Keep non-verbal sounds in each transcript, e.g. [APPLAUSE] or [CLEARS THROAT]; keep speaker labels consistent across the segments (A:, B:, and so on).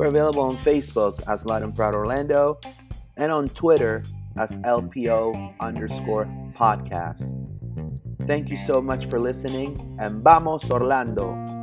A: We're available on Facebook as Loud and Proud Orlando and on Twitter as LPO underscore podcast. Thank you so much for listening and vamos Orlando!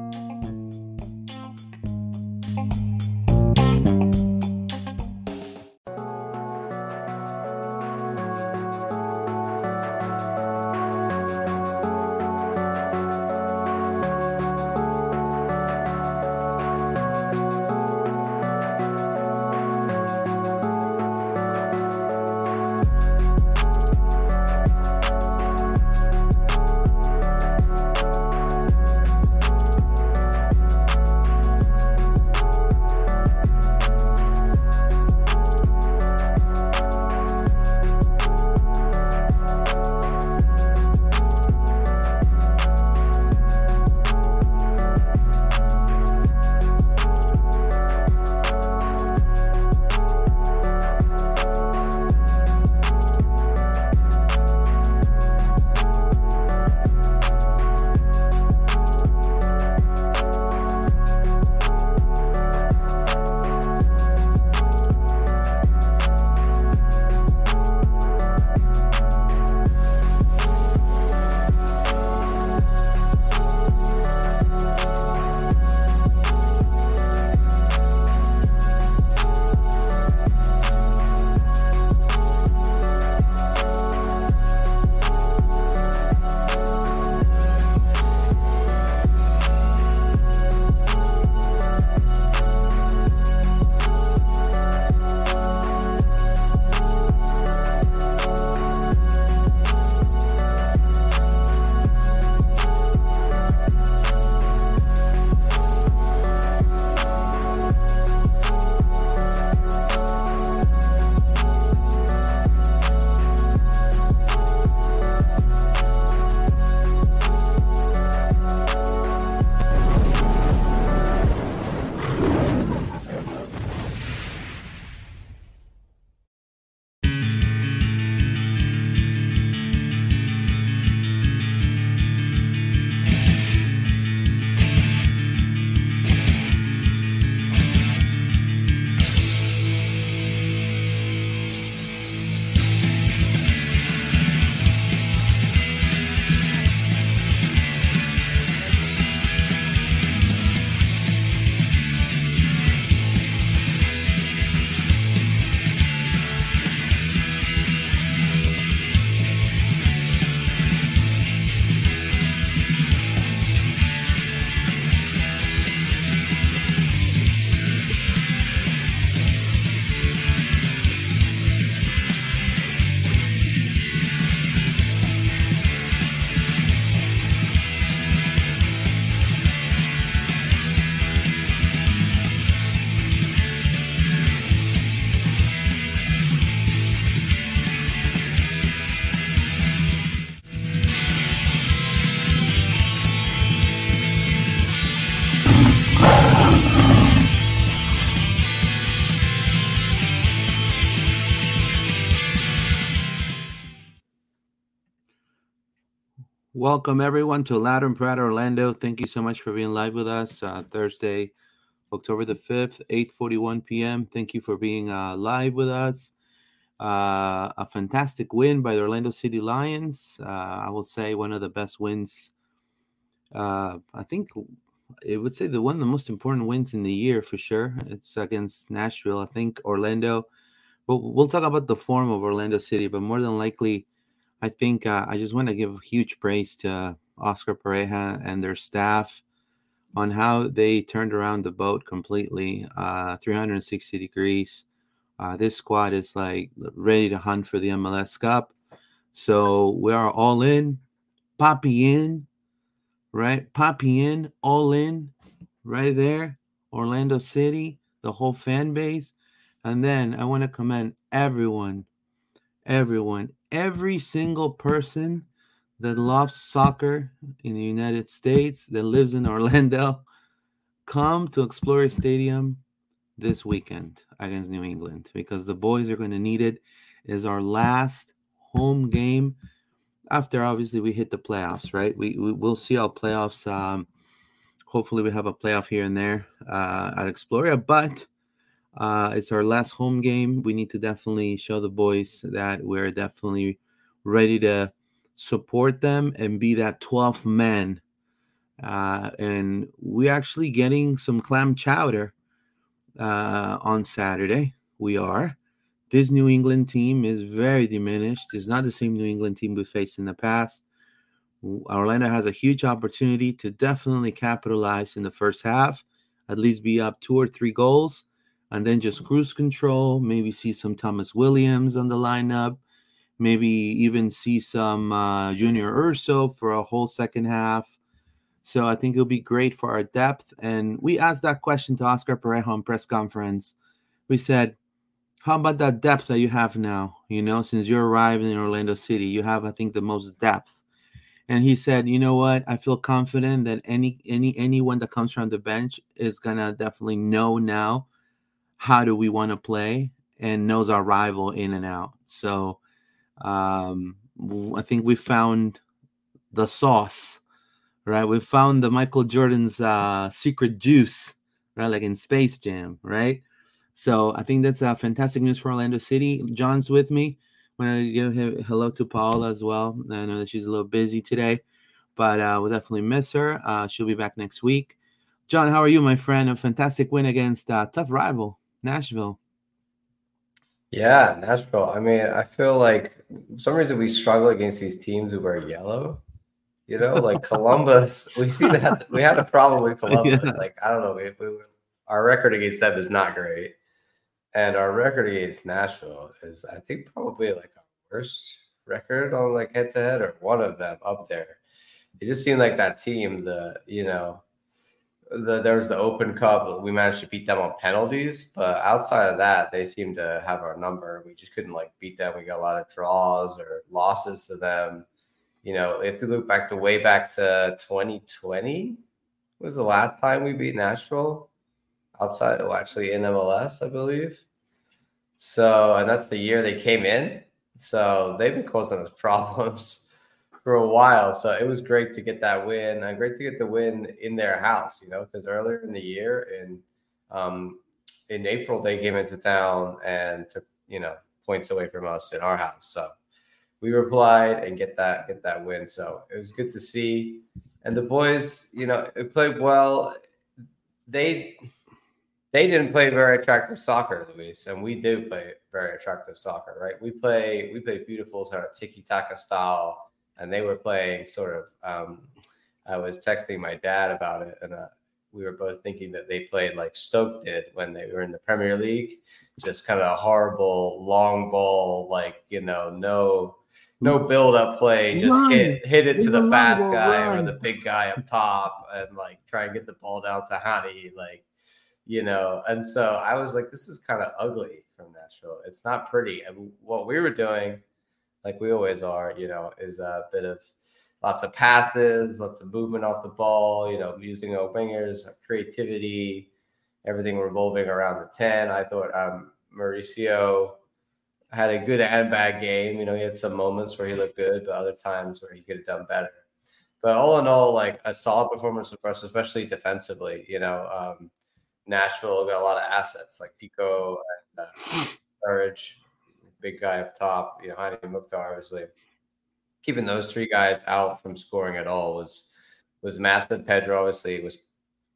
A: Welcome everyone to Loud and Orlando. Thank you so much for being live with us uh, Thursday, October the fifth, eight forty-one p.m. Thank you for being uh, live with us. Uh, a fantastic win by the Orlando City Lions. Uh, I will say one of the best wins. Uh, I think it would say the one of the most important wins in the year for sure. It's against Nashville. I think Orlando. We'll, we'll talk about the form of Orlando City, but more than likely I think uh, I just want to give a huge praise to Oscar Pareja and their staff on how they turned around the boat completely, uh, 360 degrees. Uh, this squad is like ready to hunt for the MLS Cup. So we are all in, Papi in, right? Papi in, all in, right there. Orlando City, the whole fan base. And then I want to commend everyone, everyone, every single person that loves soccer in the United States that lives in Orlando. Come to Exploria Stadium this weekend against New England because the boys are going to need it. Is our last home game after obviously we hit the playoffs, right? We, we will see how playoffs. Um, hopefully, we have a playoff here and there uh, at Exploria, but uh, it's our last home game. We need to definitely show the boys that we're definitely ready to support them and be that 12th man. Uh, and we're actually getting some clam chowder uh, on Saturday. We are. This New England team is very diminished. It's not the same New England team we faced in the past. Orlando has a huge opportunity to definitely capitalize in the first half, at least be up two or three goals, and then just cruise control. Maybe see some Thomas Williams on the lineup. Maybe even see some uh, Junior Urso for a whole second half. So I think it'll be great for our depth. And we asked that question to Oscar Pareja in press conference. We said, how about that depth that you have now? You know, since you arrived in Orlando City, you have, I think, the most depth. And he said, you know what? I feel confident that any any anyone that comes from the bench is gonna definitely know now how do we want to play and knows our rival in and out. So um, I think we found the sauce, right? We found the Michael Jordan's uh, secret juice, right? Like in Space Jam, right? So I think that's uh, fantastic news for Orlando City. John's with me. Going to give hello to Paula as well. I know that she's a little busy today, but uh, we'll definitely miss her. Uh, she'll be back next week. John, how are you, my friend? A fantastic win against uh, tough rival, Nashville.
B: Yeah, Nashville. I mean, I feel like some reason we struggle against these teams who wear yellow. You know, like [LAUGHS] Columbus. we see that we had a problem with [LAUGHS] Columbus. Yeah. Like I don't know, we, we, our record against them is not great. And our record against Nashville is, I think, probably like our worst record on like head to head or one of them up there. It just seemed like that team, the, you know, the, there was the Open Cup. We managed to beat them on penalties, but outside of that, they seemed to have our number. We just couldn't like beat them. We got a lot of draws or losses to them. You know, if you look back to way back to 2020 was the last time we beat Nashville outside. Oh, actually in MLS, I believe. So, and that's the year they came in. So they've been causing us [LAUGHS] problems for a while. So it was great to get that win and great to get the win in their house, you know, because earlier in the year in um, in April they came into town and took, you know, points away from us in our house. So we replied and get that get that win. So it was good to see. And the boys, you know, it played well. They they didn't play very attractive soccer, Luis, and we do play very attractive soccer, right? We play we play beautiful sort of tiki taka style, and they were playing sort of. Um, I was texting my dad about it, and uh, we were both thinking that they played like Stoke did when they were in the Premier League, just kind of a horrible long ball, like you know, no no build up play, just run. hit hit it to the fast guy run. or the big guy up top, and like try and get the ball down to Hany, like you know. And so I was like, this is kind of ugly from Nashville. It's not pretty. And what we were doing, like we always are, you know, is a bit of lots of passes, lots of movement off the ball, you know, using our wingers, creativity, everything revolving around the 10. I thought um, Mauricio had a good and bad game. You know, he had some moments where he looked good, but other times where he could have done better. But all in all, like a solid performance for us, especially defensively. You know, um, Nashville got a lot of assets like Picault and uh, Surridge, big guy up top. You know, Hany Mukhtar, obviously. Keeping those three guys out from scoring at all was was massive. Pedro obviously was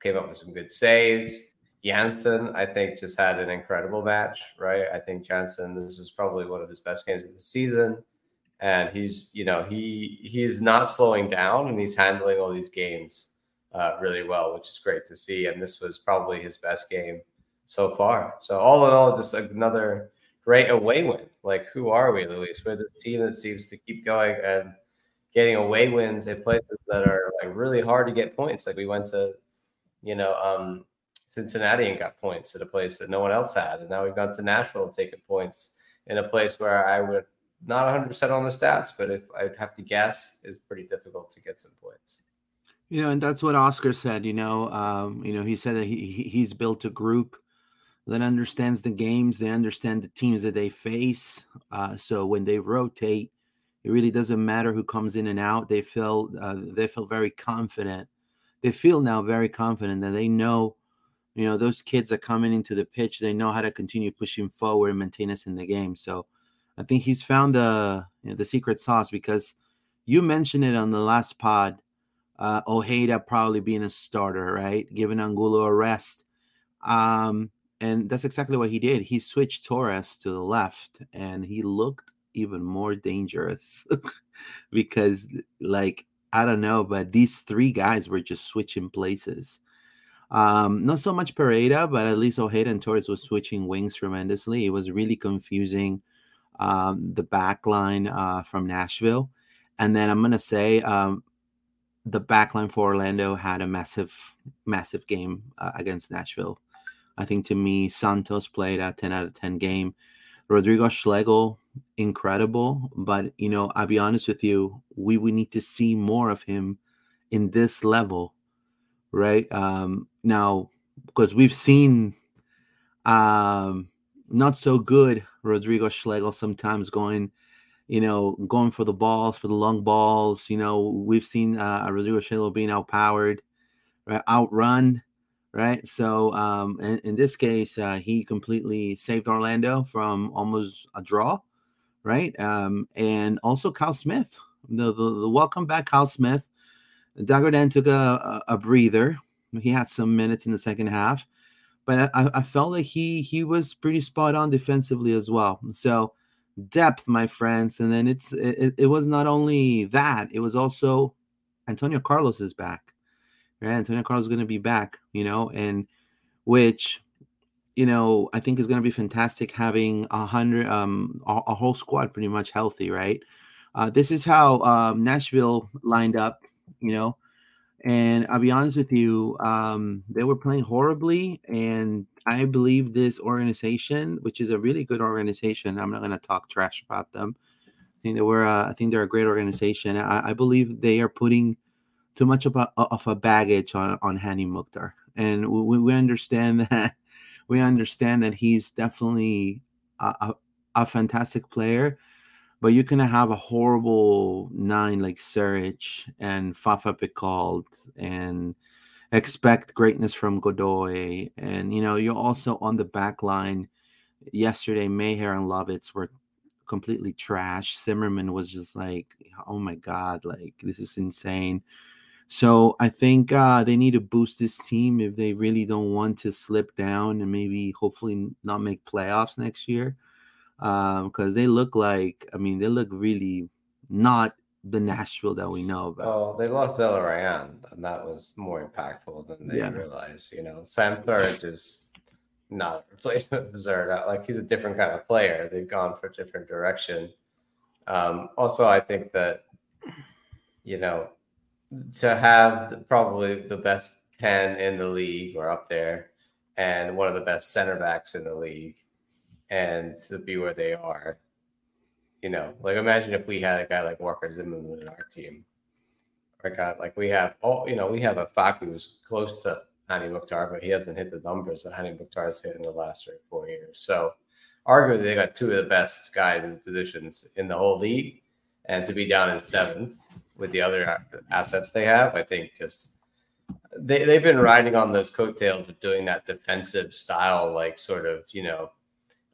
B: came up with some good saves. Jansson, I think, just had an incredible match, right? I think Jansson, this is probably one of his best games of the season. And he's, you know, he he's not slowing down and he's handling all these games uh, really well, which is great to see. And this was probably his best game so far. So all in all, just another great away win. Like, who are we, Luis? We're the team that seems to keep going and getting away wins at places that are like really hard to get points. Like we went to, you know, um, Cincinnati and got points at a place that no one else had. And now we've gone to Nashville and taken points in a place where I would not 100% on the stats, but if I'd have to guess, is pretty difficult to get some points.
A: You know, and that's what Oscar said. You know, um, you know, he said that he he's built a group that understands the games, they understand the teams that they face. Uh, so when they rotate, it really doesn't matter who comes in and out. They feel uh, they feel very confident. They feel now very confident that they know you know those kids are coming into the pitch they know how to continue pushing forward and maintain us in the game so i think he's found the you know, the secret sauce because you mentioned it on the last pod uh ojeda probably being a starter right giving angulo a rest um and that's exactly what he did he switched torres to the left and he looked even more dangerous [LAUGHS] because like i don't know but these three guys were just switching places um, not so much Pereyra, but at least Ojeda and Torres was switching wings tremendously. It was really confusing um, the back line uh, from Nashville. And then I'm going to say um, the back line for Orlando had a massive, massive game uh, against Nashville. I think to me, Santos played a 10 out of 10 game. Rodrigo Schlegel, incredible. But, you know, I'll be honest with you, we, would need to see more of him in this level right? Um, now, because we've seen um, not so good Rodrigo Schlegel sometimes going, you know, going for the balls, for the long balls. You know, we've seen uh, Rodrigo Schlegel being outpowered, right? outrun, right? So um, in, in this case, uh, he completely saved Orlando from almost a draw, right? Um, and also Kyle Smith, the, the, the welcome back Kyle Smith. Dagur Dan took a, a, a breather, he had some minutes in the second half, but I, I felt like he he was pretty spot on defensively as well. So depth, my friends, and then it's it, it was not only that; it was also Antonio Carlos is back. Right, Antonio Carlos is going to be back. You know, and which you know I think is going to be fantastic having a hundred um a, a, whole squad pretty much healthy. Right. Uh, this is how um, Nashville lined up. You know, and I'll be honest with you, um, they were playing horribly. And I believe this organization, which is a really good organization, I'm not going to talk trash about them. I think they were, uh, I think they're a great organization. I, I, believe they are putting too much of a, of a baggage on, on Hany Mukhtar. And we, we understand [LAUGHS] that, we understand that he's definitely a, a, a fantastic player but you can have a horrible nine like Surridge and Fafa Picault and expect greatness from Godoy. And, you know, you're also on the back line. Yesterday, Maher and Lovitz were completely trash. Zimmerman was just like, oh my God, like this is insane. So I think uh, they need to boost this team if they really don't want to slip down and maybe hopefully not make playoffs next year because um, they look like I mean they look really not the Nashville that we know about.
B: Oh, they lost Ryan, and that was more impactful than they yeah. realized. You know, Sam Surridge is not a replacement for Zerd. Like he's a different kind of player. They've gone for a different direction. Um, also, I think that you know to have probably the best ten in the league or up there, and one of the best center backs in the league and to be where they are. You know, like imagine if we had a guy like Walker Zimmerman in our team. Or God, like we have all you know, we have a Facu who's close to Hany Mukhtar, but he hasn't hit the numbers that Hany Mukhtar has hit in the last three or four years. So arguably they got two of the best guys in positions in the whole league. And to be down in seventh with the other assets they have, I think just they, they've been riding on those coattails of doing that defensive style, like sort of, you know,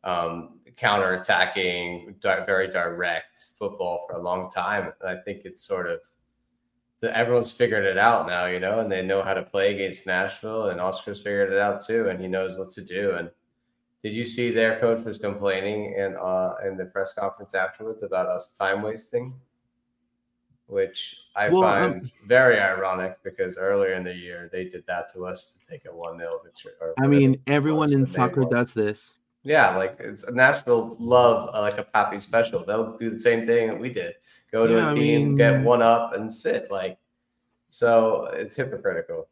B: um, counter-attacking, di- very direct football for a long time. And I think it's sort of the, everyone's figured it out now, you know, and they know how to play against Nashville. And Oscar's figured it out too, and he knows what to do. And did you see their coach was complaining in uh, in the press conference afterwards about us time wasting? Which I well, find I'm, very ironic because earlier in the year they did that to us to take a one 0 victory.
A: I mean, everyone in soccer does this.
B: Yeah, like it's a Nashville love uh, like a Papi special. They'll do the same thing that we did. Go to yeah, a team, I mean, get one up, and sit. Like, so it's hypocritical.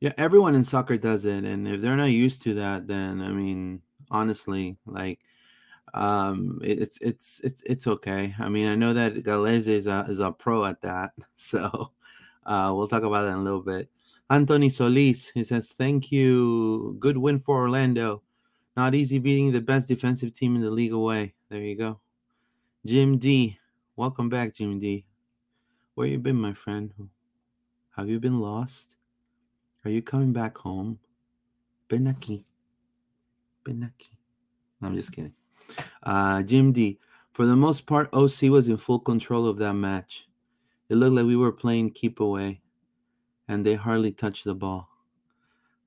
A: Yeah, everyone in soccer does it, and if they're not used to that, then I mean, honestly, like, um, it's it's it's it's okay. I mean, I know that Gallese is a is a pro at that, [LAUGHS] so uh, we'll talk about that in a little bit. Anthony Solis, he says, "Thank you. Good win for Orlando. Not easy beating the best defensive team in the league away. There you go." Jim D, welcome back, Jim D. Where you been, my friend? Have you been lost? Are you coming back home? Aquí. No, I'm just kidding. Uh, Jim D. For the most part, OC was in full control of that match. It looked like we were playing keep away, and they hardly touched the ball.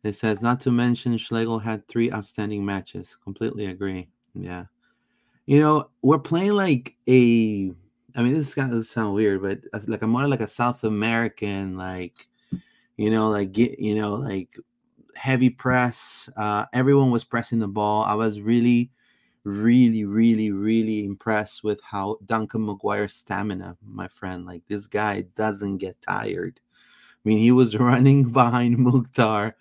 A: It says, not to mention, Schlegel had three outstanding matches. Completely agree. Yeah. You know, we're playing like a, I mean, this is going to sound weird, but like I'm more like a South American, like, you know, like get, you know, like heavy press. Uh, everyone was pressing the ball. I was really, really, really, really impressed with how Duncan McGuire's stamina, my friend. Like this guy doesn't get tired. I mean, he was [LAUGHS] running behind Mukhtar,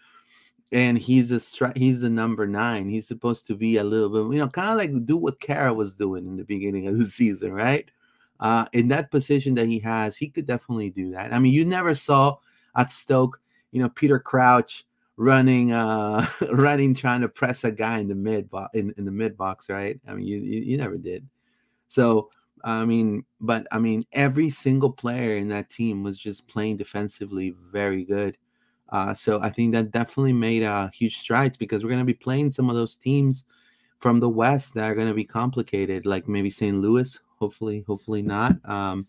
A: and he's a stri- he's the number nine. He's supposed to be a little bit, you know, kind of like do what Kara was doing in the beginning of the [LAUGHS] season, right? Uh, in that position that he has, he could definitely do that. I mean, you never saw at Stoke, you know, Peter Crouch running, uh, [LAUGHS] running, trying to press a guy in the mid box in, in the mid box, right? I mean, you, you, you never did. So, I mean, but I mean, every single player in that team was just playing defensively very good. Uh, so I think that definitely made uh, huge strides because we're going to be playing some of those teams from the West that are going to be complicated, like maybe St. Louis. Hopefully, hopefully not. Um,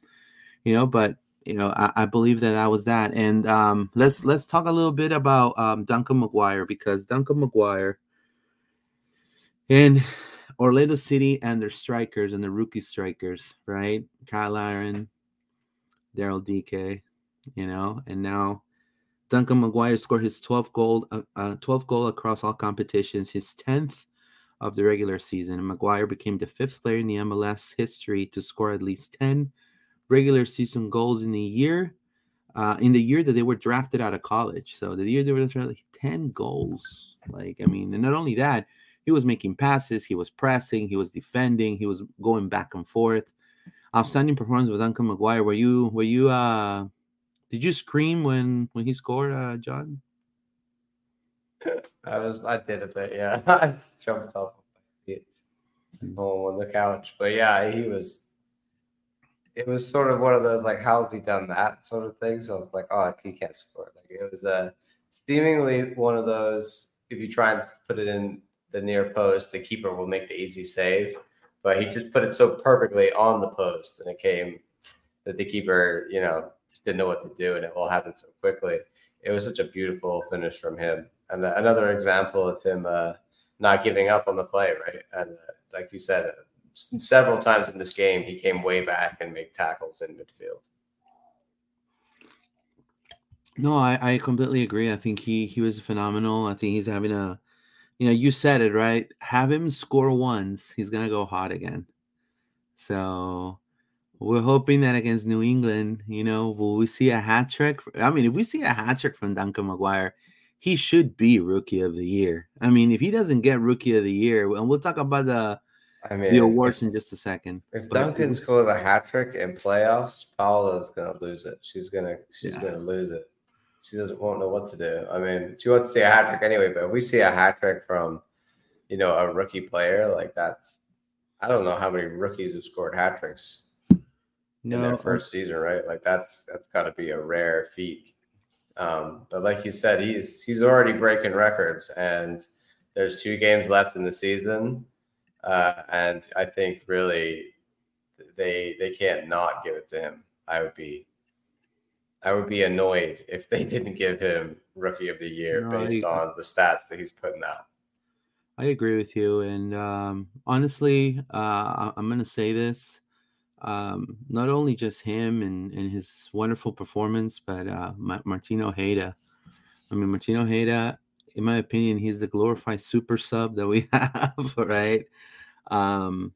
A: you know, but you know, I, I, believe that that was that. And um, let's let's talk a little bit about um, Duncan McGuire because Duncan McGuire in Orlando City and their strikers and the rookie strikers, right? Cyle Larin, Daryl Dike, you know, and now Duncan McGuire scored his 12th goal, uh, uh, 12th goal across all competitions, his 10th of the regular season. And McGuire became the fifth player in the MLS history to score at least 10 regular season goals in the year, uh, in the year that they were drafted out of college. So the year they were drafted, like 10 goals. Like, I mean, and not only that, he was making passes, he was pressing, he was defending, he was going back and forth. Outstanding performance with Duncan McGuire. Were you, were you, uh, did you scream when when he scored, uh, John?
B: I was, I did a bit, yeah. [LAUGHS] I jumped off on the couch, but yeah, he was it was sort of one of those like, how's he done that sort of thing? So it's like, oh, he can't score. Like it was uh, seemingly one of those. If you try and put it in the near post, the keeper will make the easy save. But he just put it so perfectly on the post, and it came that the keeper, you know, just didn't know what to do, and it all happened so quickly. It was such a beautiful finish from him, and uh, another example of him uh, not giving up on the play, right? And uh, like you said, several times in this game, he came way back and made tackles in midfield.
A: No, I, I completely agree. I think he he was phenomenal. I think he's having a, you know, you said it right. Have him score once, he's gonna go hot again. So we're hoping that against New England, you know, will we see a hat trick? I mean, if we see a hat trick from Duncan McGuire, he should be rookie of the year. I mean, if he doesn't get rookie of the year, and we'll talk about the I mean, the awards if, in just a second.
B: If Duncan scores a hat trick in playoffs, Paula's gonna lose it. She's gonna she's yeah. gonna lose it. She doesn't won't know what to do. I mean, she wants to see a hat trick anyway. But if we see a hat trick from, you know, a rookie player like that's, I don't know how many rookies have scored hat tricks no. in their first season, right? Like that's that's got to be a rare feat. Um, but like you said, he's he's already breaking records, and there's two games left in the season uh, and I think really they they can't not give it to him. I would be I would be annoyed if they didn't give him rookie of the year no, based I, on the stats that he's putting out.
A: I agree with you, and um, honestly, uh, I'm going to say this: um, not only just him and, and his wonderful performance, but uh, Martin Ojeda. I mean, Martino Ojeda, in my opinion, he's the glorified super sub that we [LAUGHS] have, right? Um,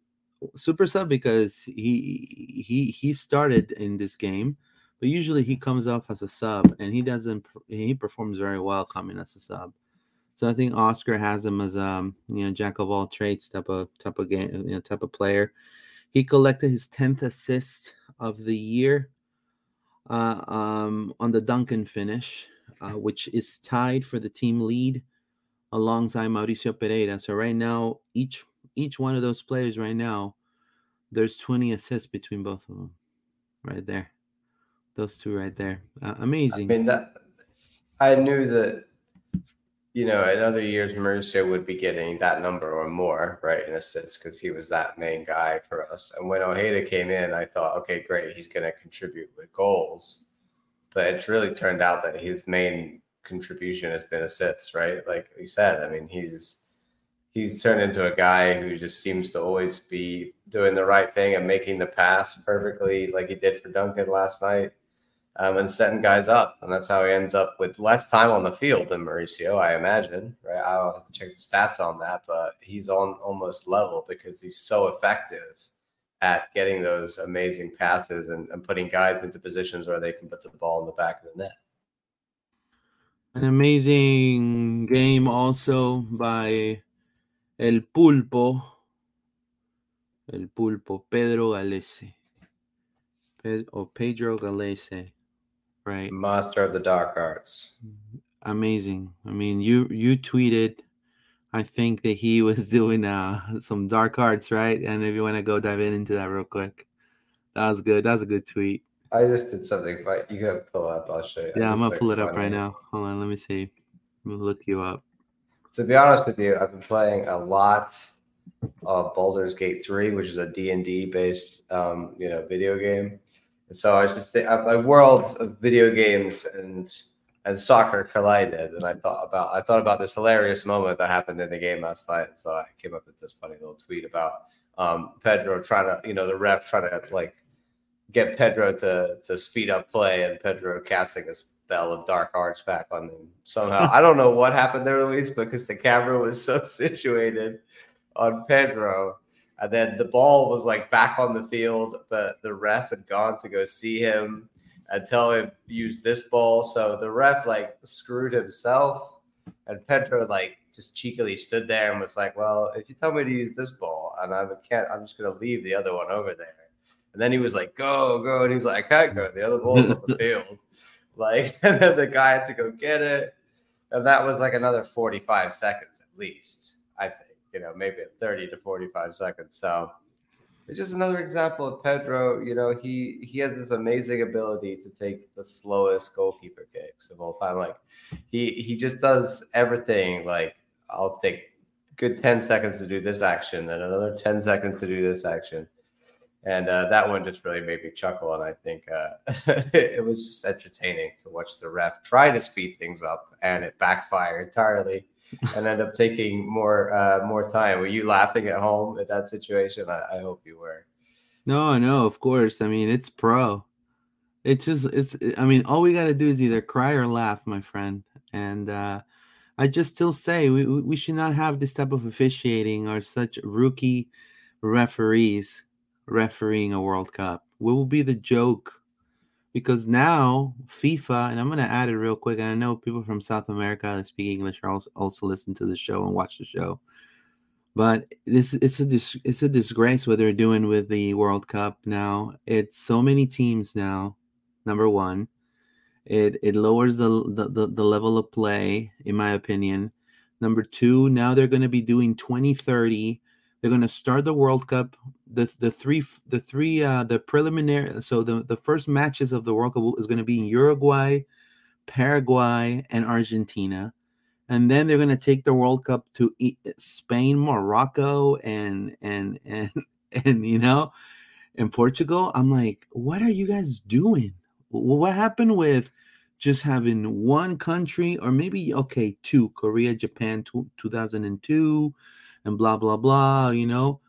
A: super sub because he he he started in this game, but usually he comes off as a sub, and he doesn't. He performs very well coming as a sub. So I think Oscar has him as um you know jack of all trades type of type of game you know type of player. He collected his tenth assist of the year uh, um, on the Duncan finish, uh, which is tied for the team lead alongside Mauricio Pereyra. So right now, each each one of those players right now, there's 20 assists between both of them, right there. Those two right there, uh, amazing.
B: I mean that I knew that you know, in other years, Mauricio would be getting that number or more, right, in assists because he was that main guy for us. And when Ojeda came in, I thought, okay, great, he's going to contribute with goals. But it's really turned out that his main contribution has been assists, right? Like you said, I mean, he's he's turned into a guy who just seems to always be doing the right thing and making the pass perfectly, like he did for Duncan last night um, and setting guys up. And that's how he ends up with less time on the field than Mauricio, I imagine. Right? I'll have to check the stats on that, but he's on almost level because he's so effective at getting those amazing passes and, and putting guys into positions where they can put the ball in the back of the net.
A: An amazing game also by El Pulpo. El Pulpo, Pedro Gallese. or Pedro Gallese right?
B: Master of the dark arts.
A: Amazing. I mean, you you tweeted, I think that he was [LAUGHS] doing uh some dark arts, right? And if you want to go dive in into that real quick, that was good. That was a good tweet.
B: I just did something. But you can pull up. I'll show you.
A: Yeah, I'm, gonna pull it up right now. Hold on, let me see. Let me look you up.
B: To be honest with you, I've been playing a lot of Baldur's Gate 3, which is a D&D based um, you know, video game. And so I just think my world of video games and and soccer collided, and I thought about I thought about this hilarious moment that happened in the game last night. So I came up with this funny little tweet about um, Pedro trying to, you know, the ref trying to like get Pedro to to speed up play, and Pedro casting a spell of dark arts back on him somehow. [LAUGHS] I don't know what happened there, Luis, because the camera was so [LAUGHS] situated on Pedro and then the ball was like back on the field, but the ref had gone to go see him and tell him use this ball. So the ref like screwed himself, and Pedro like just cheekily stood there and was like, "Well, if you tell me to use this ball, and I can't, I'm just gonna leave the other one over there." And then he was like, "Go, go," and he was like, "I can't go. The other ball's on the [LAUGHS] field." Like, [LAUGHS] and then the guy had to go get it, and that was like another 45 seconds at least, I think you know, maybe 30 to 45 seconds. So it's just another example of Pedro. You know, he he has this amazing ability to take the slowest goalkeeper kicks of all time. Like he he just does everything. Like I'll take good 10 seconds to do this action, then another 10 seconds to do this action. And uh, that one just really made me chuckle. And I think uh, [LAUGHS] it was just entertaining to watch the ref try to speed things up and it backfired entirely and end up taking more uh, more time. Were you laughing at home at that situation? I, I hope you were.
A: No, no, of course. I mean, it's pro. It's just it's. I mean, all we got to do is either cry or laugh, my friend. And uh, I just still say we we should not have this type of officiating or such rookie referees refereeing a World Cup. We will be the joke because now FIFA, and I'm going to add it real quick. I know people from South America that speak English are also, listen to the show and watch the show. But this it's a dis, it's a disgrace what they're doing with the World Cup now. It's so many teams now. Number one, it it lowers the the, the, the level of play, in my opinion. Number two, now they're going to be doing 2030 they're going to start the World Cup. The the three the three uh, the preliminary. So the the first matches of the World Cup is going to be in Uruguay, Paraguay, and Argentina, and then they're going to take the World Cup to Spain, Morocco, and and and [LAUGHS] and you know, in Portugal. I'm like, what are you guys doing? What happened with? just having one country or maybe okay two korea japan two, 2002 and blah blah blah you know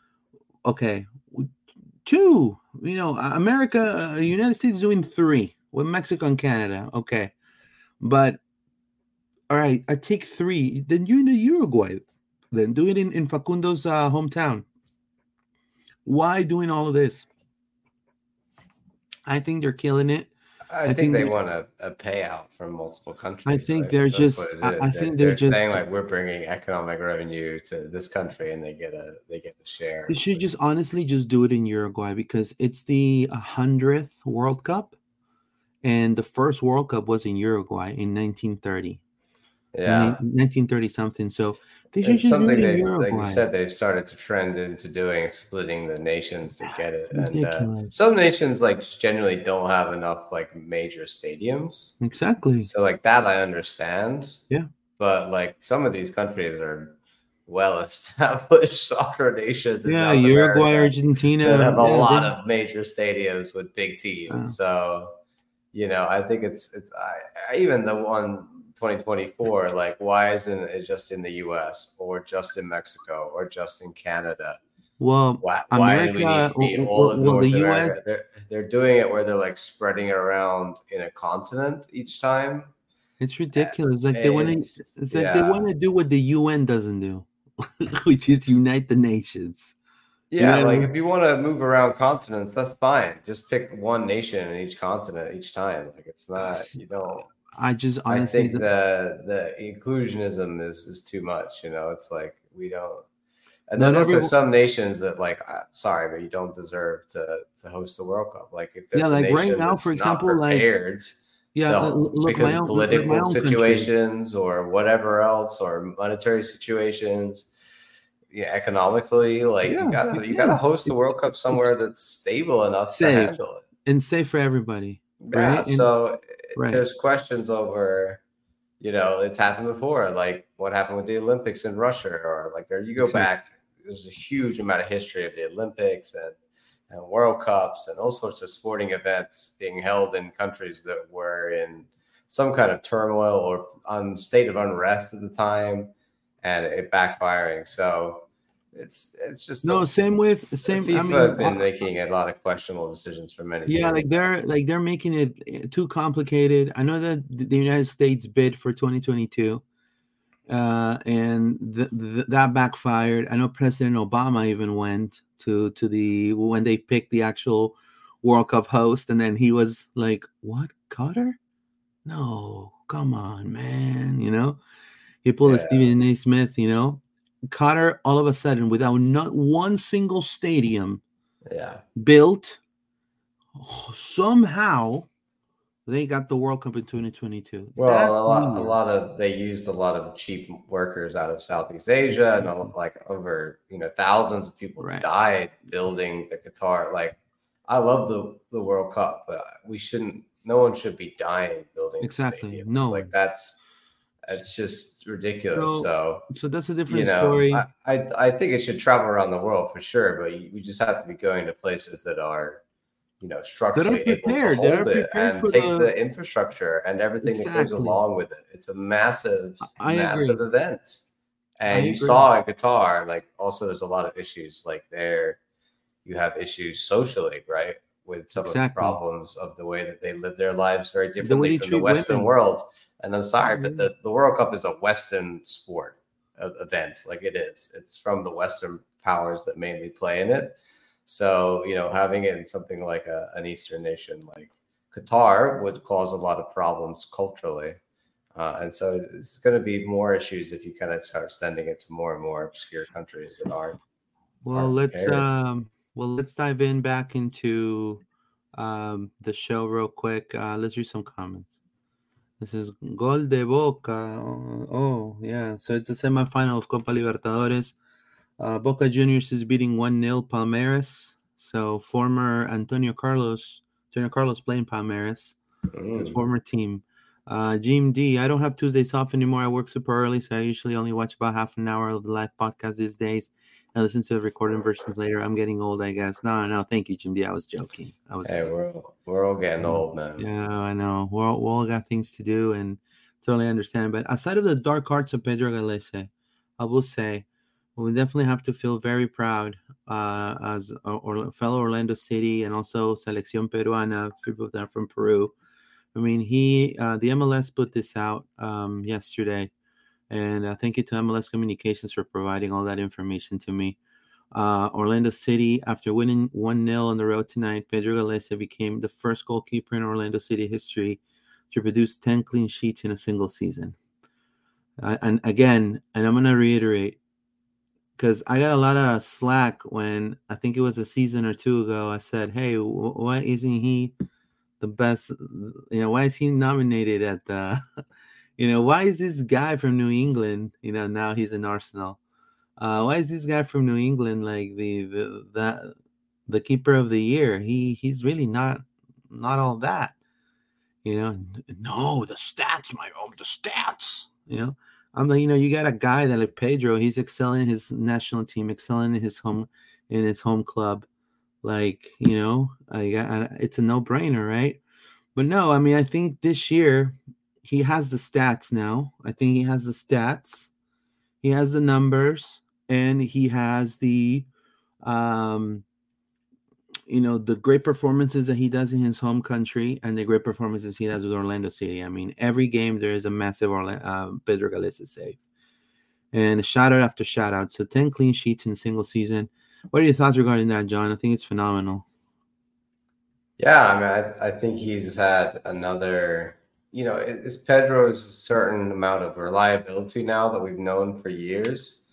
A: okay two you know america uh, united states doing three with mexico and canada okay. But all right i take three then you in uruguay then do it in, in facundo's uh, hometown. Why doing all of this? I think they're killing it
B: I, think,
A: think
B: they want a, a payout from multiple countries.
A: I think
B: right?
A: they're just- I-. I
B: They're-
A: think they're just-
B: saying like we're bringing economic revenue to this country, and they get a they get a share.
A: They should just honestly just do it in Uruguay because it's the hundredth World Cup, and the first World Cup was in Uruguay in 1930.
B: yeah.
A: 1930 something. So they should
B: It's something they, like you said, they've started to trend into doing, splitting the nations to get it. And uh, some nations like generally don't have enough like major stadiums.
A: exactly.
B: So like that I understand.
A: Yeah.
B: But like some of these countries are well [LAUGHS] established soccer nations.
A: Yeah,
B: South
A: Uruguay,
B: America
A: Argentina.
B: that have a
A: yeah,
B: lot of major stadiums with big teams. So, you know, I think it's it's I, I- even the one 2024. Like, why isn't it just in the U.S. or just in Mexico or just in Canada?
A: Well,
B: Why, why do we need
A: America-
B: to be
A: well,
B: all of
A: well,
B: North
A: the
B: America?
A: US
B: They're they're doing it where they're like spreading it around in a continent each time.
A: it's ridiculous. Like they want to.
B: It's-
A: It's like they want to do what the UN doesn't do, [LAUGHS] which is unite the nations.
B: Yeah,
A: Yeah.
B: like if you want to move around continents, that's fine. Just pick one nation in each continent each time. Like it's not you don't.
A: I just
B: I think the the inclusionism is is too much. You know, it's like we don't. And there's also some nations that like, uh, sorry, but you don't deserve to to host the World Cup. Like if there's
A: Yeah,
B: a
A: like right now, for example, like,
B: prepared
A: yeah.
B: to-
A: l- look,
B: because
A: own,
B: political
A: own country.
B: situations or whatever else or monetary situations. Yeah, economically, like
A: Yeah,
B: you gotta you gotta host the World Cup somewhere that's stable enough
A: Safe.
B: to handle it.
A: and safe for everybody.
B: Yeah,
A: Right,
B: so
A: right.
B: there's questions over, you know, it's happened before, like what happened with the Olympics in Russia, or like there you go
A: Exactly.
B: back. There's a huge amount of history of the Olympics and, and World Cups and all sorts of sporting events being held in countries that were in some kind of turmoil or on state of unrest at the time, and it backfiring. So it's it's just
A: No,
B: a-
A: same with same.
B: FIFA
A: I mean,
B: have been making a lot of questionable decisions for many
A: yeah,
B: years.
A: like they're like they're making it eh, too complicated. I know that the United States bid for 2022, uh, and th- th- that backfired. I know President Obama even went to to the when they picked the actual World Cup host, and then he was like, "What, Qatar? No, come on, man!" You know, he pulled a
B: Yeah.
A: Stephen A. Smith. You know, Qatar all of a sudden without not one single stadium
B: yeah.
A: built somehow they got the World Cup in 2022.
B: Well, a lot, a lot of they used a lot of cheap workers out of Southeast Asia, and lot- mm-hmm. like over you know thousands of people
A: Right.
B: died building the Qatar. Like, I love the the World Cup, but we shouldn't. No one should be dying building
A: Exactly,
B: stadiums.
A: no
B: like that's that's just ridiculous.
A: So,
B: So,
A: So that's a different
B: you know,
A: story.
B: I, I I think it should travel around the world for sure, but you- we just have to be going to places that are, you know, structurally able to
A: prepared, that are
B: hold it and take
A: the-
B: the, infrastructure and everything that goes along with it. It's a massive,
A: I
B: massive
A: agree.
B: event. And you saw in Qatar, like also there's a lot of issues like there. You have issues socially, right? With some of the problems of the way that they live their lives very differently
A: they
B: from the Western
A: women.
B: world. And I'm sorry,
A: Mhm.
B: but the, the World Cup is a Western sport uh, event. Like it is. It's from the Western powers that mainly play in it. So, you know, having it in something like a, an Eastern nation like Qatar would cause a lot of problems culturally. Uh, and so it's going to be more issues if you kind of start sending it to more and more obscure countries that aren't.
A: well,
B: aren't
A: let's
B: prepared.
A: um well let's dive in back into um the show real quick. Uh let's read some comments. This is Gol de Boca. Oh, oh, yeah. So it's a semifinal of Copa Libertadores. Uh, Boca Juniors is beating 1 0 Palmeiras. So former Antonio Carlos, Antonio Carlos playing Palmeiras. It's his former team. Uh, Jim D, I don't have Tuesdays off anymore. I work super early, so I usually only watch about half an hour of the live podcast these days and listen to the recording versions later. I'm getting old, I guess. No, no, thank you, Jim D. I was joking. I was.
B: Hey, we're, all- we're all getting old, man.
A: yeah, I know. We're all, we all got things to do and totally understand. But aside of the dark arts of Pedro Gallese, I will say we definitely have to feel very proud uh, as a, or, fellow Orlando City and also Selección Peruana, people that are from Peru. I mean, he, uh, the MLS put this out um, yesterday. And uh, thank you to MLS Communications for providing all that information to me. Uh, Orlando City, after winning 1 0 on the road tonight, Pedro Gallese became the first goalkeeper in Orlando City history to produce 10 clean sheets in a single season. Uh, and again, and I'm going to reiterate because I got a lot of slack when I think it was a season or two ago. I said, hey, why isn't he the best? You know, why is he nominated at the, you know, why is this guy from New England, you know, now he's in Arsenal? Uh, why is this guy from New England like the the the, the keeper of the year? He he's really not not all that. You know, no, the stats, my oh, the stats. You know, I'm like, you know, you got a guy that like Pedro, he's excelling in his national team, excelling in his home in his home club. Like, you know, I got it's a no-brainer, right? But no, I mean, I think this year he has the stats now. I think he has the stats. He has the numbers and he has the um you know the great performances that he does in his home country and the great performances he does with Orlando City. I mean, every game there is a massive Orla- uh, Pedro Gallese save, and shout out after shout out. So ten clean sheets in a single season. What are your thoughts regarding that, John? I think it's phenomenal.
B: Yeah, I mean, I, I think he's had another. You know, it's Pedro's a certain amount of reliability now that we've known for years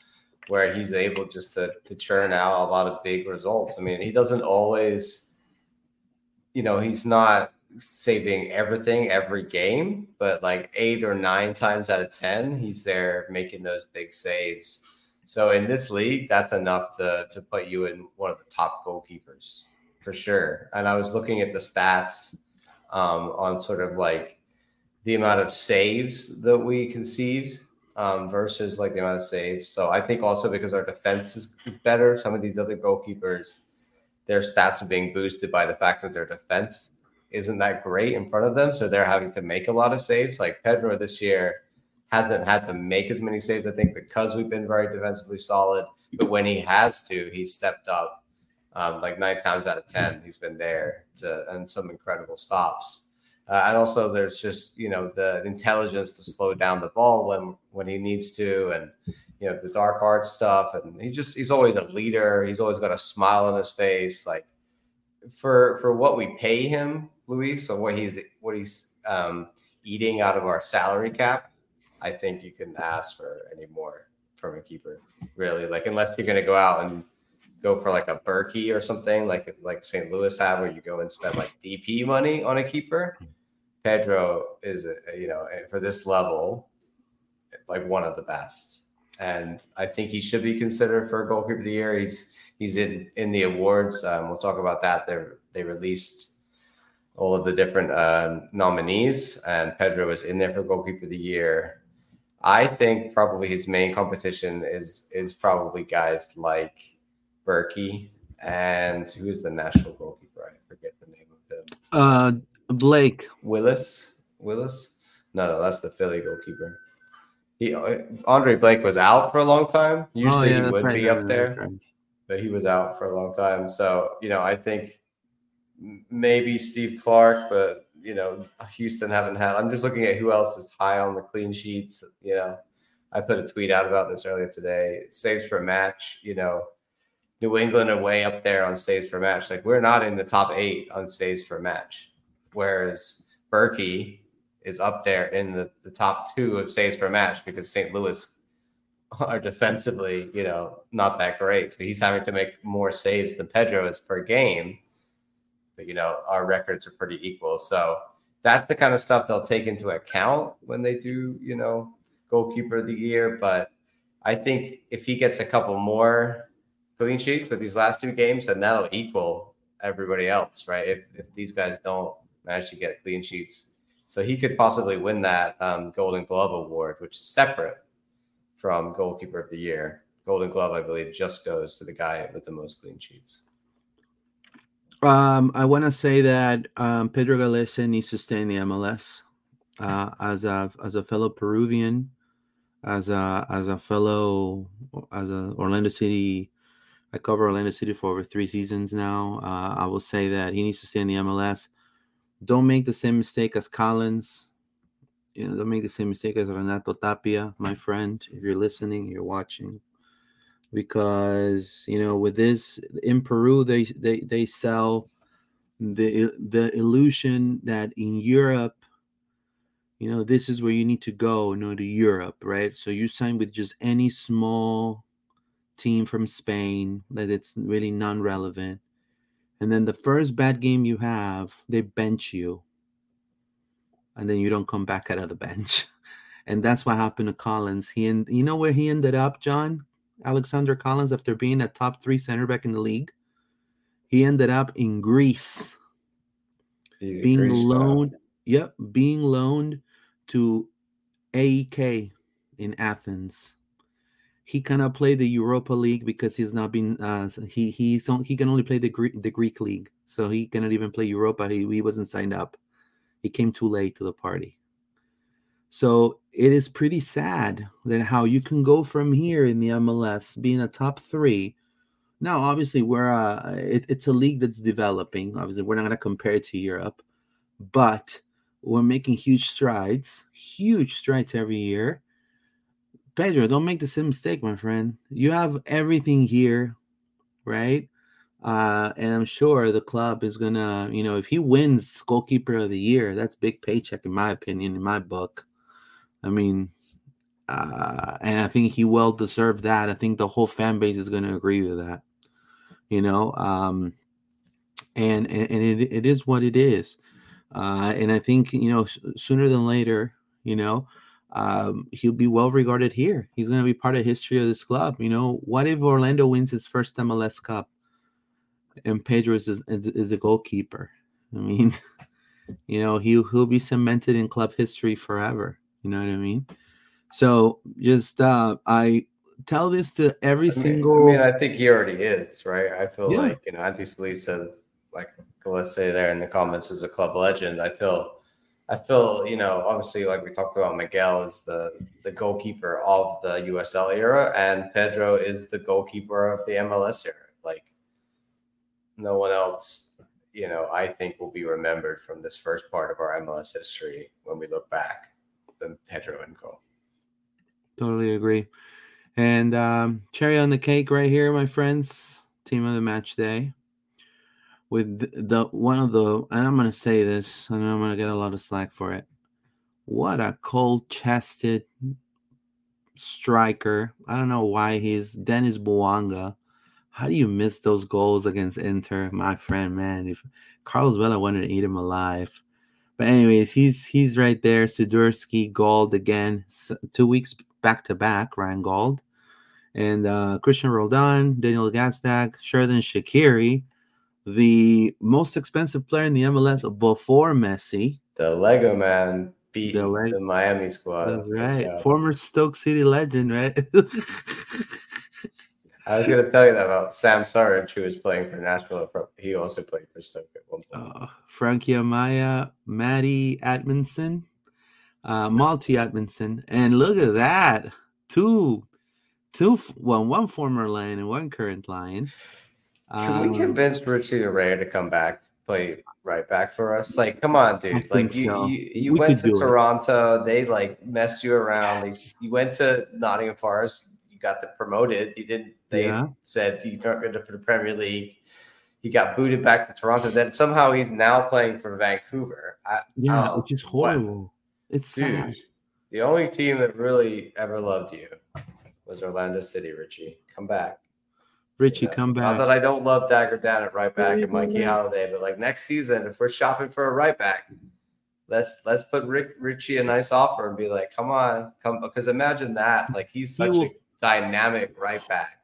B: where he's able just to to churn out a lot of big results. I mean, he doesn't always, you know, he's not saving everything every game, but like eight or nine times out of ten, he's there making those big saves. So in this league, that's enough to to put you in one of the top goalkeepers for sure. And I was looking at the stats um, on sort of like the amount of saves that we concede um, versus like the amount of saves. So I think also because our defense is better, some of these other goalkeepers, their stats are being boosted by the fact that their defense isn't that great in front of them. So they're having to make a lot of saves. Like Pedro this year hasn't had to make as many saves, I think, because we've been very defensively solid. But when he has to, he's stepped up um, like nine times out of 10. He's been there to, and some incredible stops. Uh, and also, there's just you know the intelligence to slow down the ball when when he needs to, and you know the dark art stuff. And he just he's always a leader. He's always got a smile on his face. Like for for what we pay him, Luis, or what he's what he's um, eating out of our salary cap, I think you couldn't ask for any more from a keeper. Really, like unless you're going to go out and go for like a Bürki or something like like St. Louis have, where you go and spend like DP money on a keeper. Pedro is, a, you know, for this level, like one of the best. And I think he should be considered for goalkeeper of the year. He's he's in in the awards. Um, we'll talk about that. They they released all of the different uh, nominees, and Pedro is in there for goalkeeper of the year. I think probably his main competition is is probably guys like Bürki and who's the national goalkeeper? I forget the name of him.
A: Uh, Blake
B: Willis. Willis? No, no, that's the Philly goalkeeper. He uh, Andre Blake was out for a long time. Oh, Usually oh, yeah, he would right, be up there, right. but he was out for a long time. So you know, I think maybe Steve Clark, but you know, Houston haven't had. I'm just looking at who else is high on the clean sheets. You know, I put a tweet out about this earlier today. Saves per match. You know, New England are way up there on saves per match. Like we're not in the top eight on saves per match whereas Bürki is up there in the, the top two of saves per match because St. Louis [LAUGHS] are defensively, you know, not that great. So he's having to make more saves than Pedro is per game. But you know, our records are pretty equal. So that's the kind of stuff they'll take into account when they do, you know, goalkeeper of the year. But I think if he gets a couple more clean sheets with these last two games, then that'll equal everybody else, right? If if these guys don't managed to get clean sheets. So he could possibly win that um, Golden Glove award, which is separate from Goalkeeper of the Year. Golden Glove, I believe, just goes to the guy with the most clean sheets.
A: Um, I want to say that um, Pedro Gallese needs to stay in the MLS. Uh, as a as a fellow Peruvian, as a as a fellow as a Orlando City, I cover Orlando City for over three seasons now. Uh, I will say that he needs to stay in the MLS. Don't make the same mistake as Callens. You know, don't make the same mistake as Renato Tapia, my friend. If you're listening, you're watching. because you know with this in Peru they they they sell the the illusion that in Europe you know this is where you need to go you know to Europe right so you sign with just any small team from Spain that it's really non-relevant and then the first bad game you have they bench you. And then you don't come back out of the bench. [LAUGHS] And that's what happened to Callens. He and you know where he ended up John? Alexander Callens after being a top 3 center back in the league. He ended up in Greece.
B: He's
A: being loaned yep being loaned to AEK in Athens. He cannot play the Europa League because he's not been uh, he he's on, he can only play the Greek the Greek league, so he cannot even play Europa. He, he wasn't signed up. He came too late to the party. So it is pretty sad that how you can go from here in the MLS being a top three. Now, obviously, we're uh, it, it's a league that's developing. Obviously, we're not going to compare it to Europe, but we're making huge strides, huge strides every year. Pedro, don't make the same mistake, my friend. You have everything here, right? Uh, and I'm sure the club is gonna, you know, if he wins goalkeeper of the year, that's big paycheck in my opinion, in my book. I mean, uh, and I think he well deserved that. I think the whole fan base is gonna agree with that. You know, um, and and, it, it is what it is. Uh, and I think you know sooner than later, you know, um, he'll be well regarded here. He's going to be part of history of this club. You know, what if Orlando wins his first MLS Cup, and Pedro is is, is a goalkeeper? I mean, [LAUGHS] you know, he he'll be cemented in club history forever. You know what I mean? So just uh, I tell this to every
B: I mean,
A: single.
B: I mean, I think he already is, right? I feel
A: Yeah.
B: like you know, Andy Solis says, like, let's say there in the comments is a club legend. I feel, I feel, you know, obviously, like we talked about, Miguel is the the goalkeeper of the USL era, and Pedro is the goalkeeper of the MLS era. Like, no one else, you know, I think will be remembered from this first part of our MLS history when we look back than Pedro and goal.
A: Totally agree. And um, cherry on the cake right here, my friends. Team of the match day. With the, one of the, and I'm gonna say this, and I'm gonna get a lot of slack for it. What a cold-chested striker! I don't know why he's Denis Bouanga. How do you miss those goals against Inter, my friend? Man, if Carlos Vela wanted to eat him alive. But anyways, he's he's right there. Sudursky, Gauld again, two weeks back to back. Ryan Gauld and uh, Christian Roldan, Daniel Gazdag, Xherdan Shaqiri, the most expensive player in the MLS before Messi.
B: The Lego Man beat
A: The
B: the, Miami squad.
A: That's right. Former Stoke City legend, right?
B: I was going to tell you that about Sam Surridge, who was playing for Nashville. He also played for Stoke at one point.
A: uh, Frankie Amaya, Matty Atkinson, uh, Malty Atkinson, and look at that, two, two, well, one former Lion and one current Lion.
B: Can we
A: Um,
B: convince Richie Ray to come back, play right back for us? Like, come on, dude. Like, you,
A: so.
B: you, you
A: We
B: went to
A: do it.
B: Toronto. They like messed you around. They, you went to Nottingham Forest. You got the promoted. You didn't. They
A: Yeah.
B: said you're not good for the Premier League. He got booted back to Toronto. Then somehow he's now playing for Vancouver. I,
A: Yeah,
B: oh,
A: which is
B: what?
A: horrible. It's sad.
B: Dude, the only team that really ever loved you was Orlando City, Richie. Come back.
A: Richie,
B: Yeah.
A: come
B: Not
A: back.
B: that I don't love Dagur Dan at right back
A: Really
B: and Mikey
A: don't.
B: Holiday, but like next season, if we're shopping for a right back, let's let's put Rick Richie a nice offer and be like, come on, come because imagine that. Like he's
A: He
B: such
A: will-
B: a dynamic right back.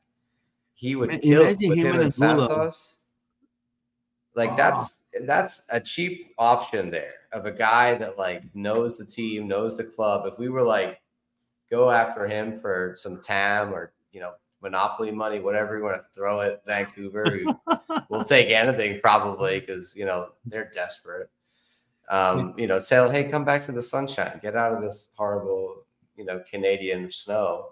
B: He would
A: Ma-
B: kill
A: imagine
B: with
A: him
B: him
A: and
B: and Santos. Like
A: Oh.
B: that's that's a cheap option there of a guy that like knows the team, knows the club. If we were like go after him for some TAM or you know monopoly money, whatever you want to throw at Vancouver, [LAUGHS] will take anything probably because you know they're desperate. Um, you know, say, hey, come back to the sunshine, get out of this horrible, you know, Canadian snow,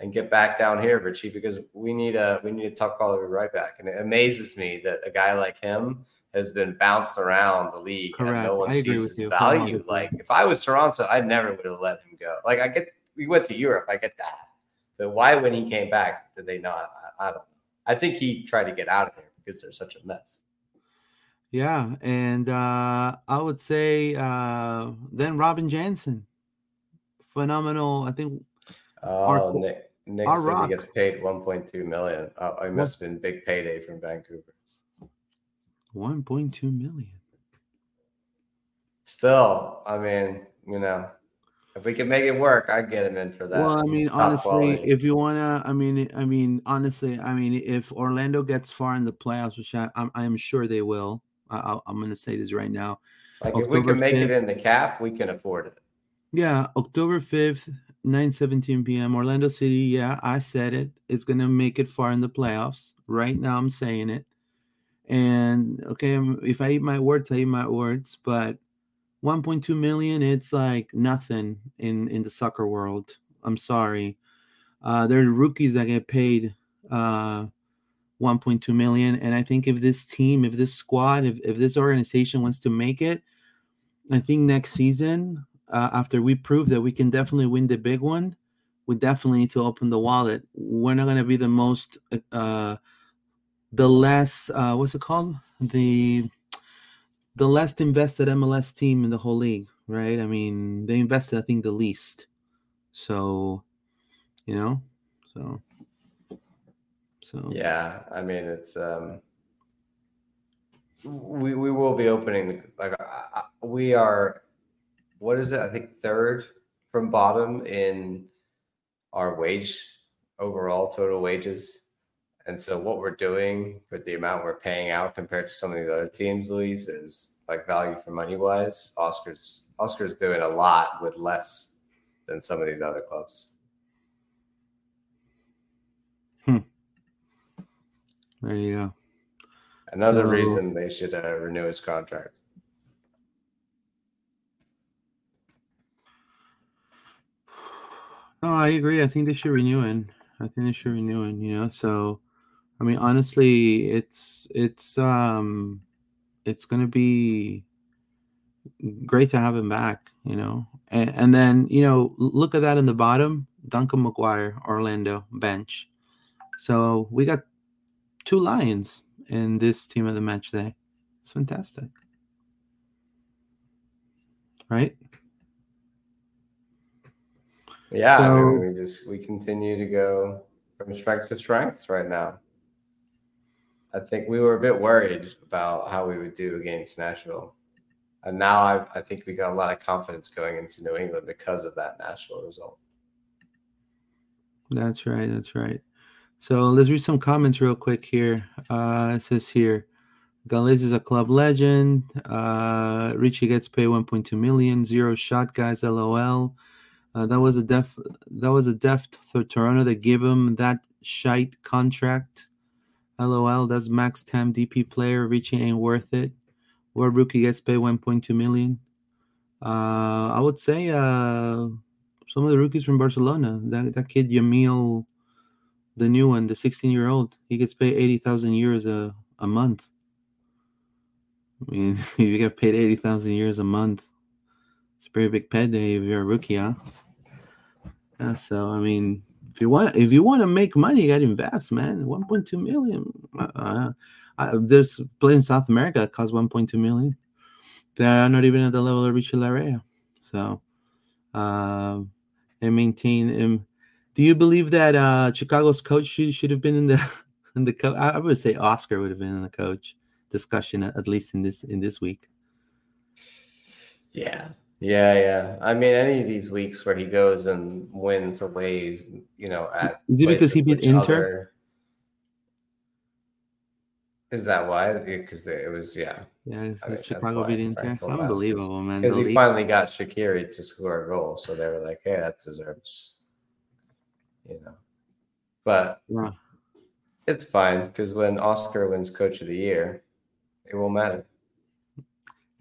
B: and get back down here, Richie, because we need a we need a top quality right back. And it amazes me that a guy like him has been bounced around the league and
A: Correct.
B: no one
A: I
B: sees his
A: you.
B: value. Like if I was Toronto, I never would have let him go. Like I get we went to Europe, I get that. But why, when he came back, did they not? I, I don't know. I think he tried to get out of there because they're such a mess.
A: Yeah, and uh, I would say uh, then Robin Jansson, phenomenal. I think.
B: Oh, our, Nick, Nick says rock. he gets paid 1.2 million. Oh, it must have been big payday from Vancouver.
A: 1.2 million.
B: Still, I mean, you know, if we can make it work, I'd get him in for that.
A: Well, I mean, honestly, quality. if you wanna, I mean, I mean, honestly, I mean, if Orlando gets far in the playoffs, which I, I'm, I'm sure they will, I, am going to say this right now.
B: Like October if we can make 5th, it in the cap, we can afford it.
A: Yeah, October 5th, 9 17 p.m. Orlando City. Yeah, I said it. It's going to make it far in the playoffs. Right now, I'm saying it. And okay, um, if I eat my words, I eat my words. But 1.2 million, it's like nothing in in the soccer world. I'm sorry. Uh, there are rookies that get paid uh, 1.2 million, and I think if this team, if this squad, if if this organization wants to make it, I think next season, uh, after we prove that we can definitely win the big one, we definitely need to open the wallet. We're not going to be the most, uh, the less, uh, what's it called? The the less invested MLS team in the whole league, right? I mean, they invested, I think, the least. So, you know, so, so
B: yeah. I mean, it's um, we we will be opening like we are. What is it? I think third from bottom in our wage overall total wages. And so what we're doing with the amount we're paying out compared to some of these other teams, Luis, is like value for money wise. Oscar's Oscar's doing a lot with less than some of these other clubs.
A: Hmm. There you go.
B: Another so, reason they should uh, renew his contract. [SIGHS]
A: No, I agree. I think they should renew it. I think they should renew it. You know, so I mean, honestly, it's it's um, it's gonna be great to have him back. You know, and and then you know, look at that in the bottom, Duncan McGuire, Orlando bench. So we got two Lions in this team of the match day. It's fantastic, right?
B: Yeah, so, I mean, we just we continue to go from strength to strength right now. I think we were a bit worried about how we would do against Nashville. And now I, I think we got a lot of confidence going into New England because of that Nashville result.
A: That's right. That's right. So let's read some comments real quick here. Uh, it says here, Gallese is a club legend. Uh, Richie gets paid 1.2 million. Zero shot, guys. LOL. Uh, that was a def. That was a deft for Toronto that gave him that shite contract. LOL, that's max time DP player. Richie ain't worth it. What rookie gets paid 1.2 million? Uh, I would say uh, some of the rookies from Barcelona. That that kid Yamil, the new one, the 16 year old, he gets paid 80,000 euros a, a month. I mean, [LAUGHS] you get paid 80,000 euros a month. It's a pretty big payday if you're a rookie, huh? Yeah, so I mean, if you want if you want to make money, you got to invest, man. 1.2 million. Uh, uh, there's play in South America that costs 1.2 million. They're not even at the level of Richie Laryea. So, uh, and maintain. Um, do you believe that uh, Chicago's coach should, should have been in the [LAUGHS] in the? I would say Oscar would have been in the coach discussion at least in this in this week.
B: Yeah, yeah, yeah. I mean, any of these weeks where he goes and wins away, you know, at
A: is it because he beat Inter? Other...
B: Is that why? Because it was, yeah.
A: Yeah, I mean, Chicago beat Inter. Unbelievable, man.
B: Because he finally got Shaqiri to score a goal, so they were like, "Hey, that deserves," you know. But yeah. it's fine because when Oscar wins Coach of the Year, it won't matter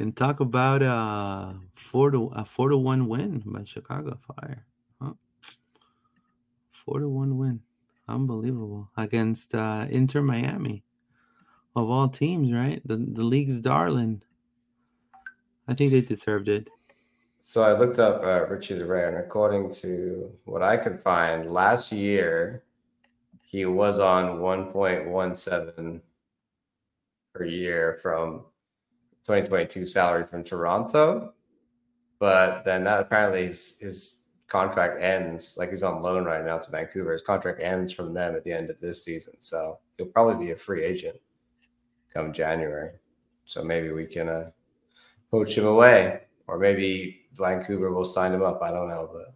A: and talk about a four to a four to one win by Chicago Fire. Huh? Four to one win, unbelievable against uh, Inter Miami, of all teams, right? The the league's darling. I think they deserved it.
B: So I looked up uh, Richie and according to what I could find, last year he was on 1.17 per year from 2022 salary from Toronto, but then that apparently his, his contract ends. Like he's on loan right now to Vancouver. His contract ends from them at the end of this season, so he'll probably be a free agent come January. So maybe we can uh, poach him away, or maybe Vancouver will sign him up. I don't know, but.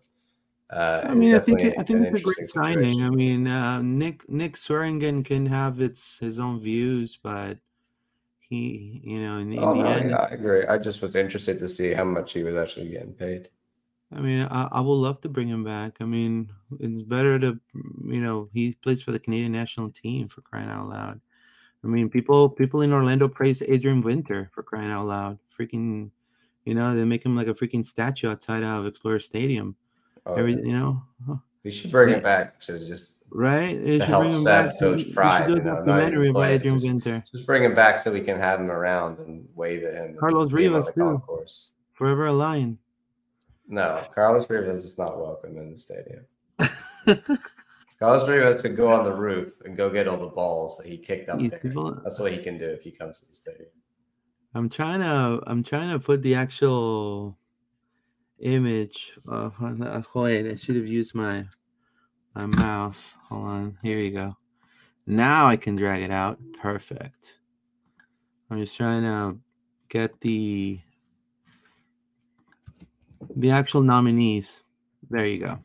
B: Uh,
A: I mean, I think it, I think it's a great signing. I mean, uh, Nick Nick Swearinger can have its his own views, but he, you know, in the,
B: oh,
A: the
B: no,
A: end,
B: yeah, I agree. I just was interested to see how much he was actually getting paid.
A: I mean, I, I would love to bring him back. I mean, it's better to, you know, he plays for the Canadian national team for crying out loud. I mean, people people in Orlando praise Adrian Winter for crying out loud. Freaking, you know, they make him like a freaking statue outside of Exploria Stadium.
B: Oh,
A: Every,
B: yeah.
A: you know,
B: we should bring
A: yeah.
B: him back to just
A: right? They
B: To
A: should
B: help
A: bring him back.
B: coach
A: We- we
B: Fry,
A: should do a
B: you know,
A: documentary about Adrian
B: just-
A: Winter.
B: just bring him back so we can have him around and wave at him.
A: Carlos
B: see him on
A: Rivas, too.
B: concourse.
A: Forever a lion.
B: No, Carlos Rivas is not welcome in the stadium. [LAUGHS] Carlos Rivas could go on the roof and go get all the balls that he kicked up there. That's what he can do if he comes to the stadium.
A: I'm trying to I'm trying to put the actual image uh, wait, I should have used my my mouse. Hold on. Here you go. Now I can drag it out. Perfect. I'm just trying to get the the actual nominees. There you go.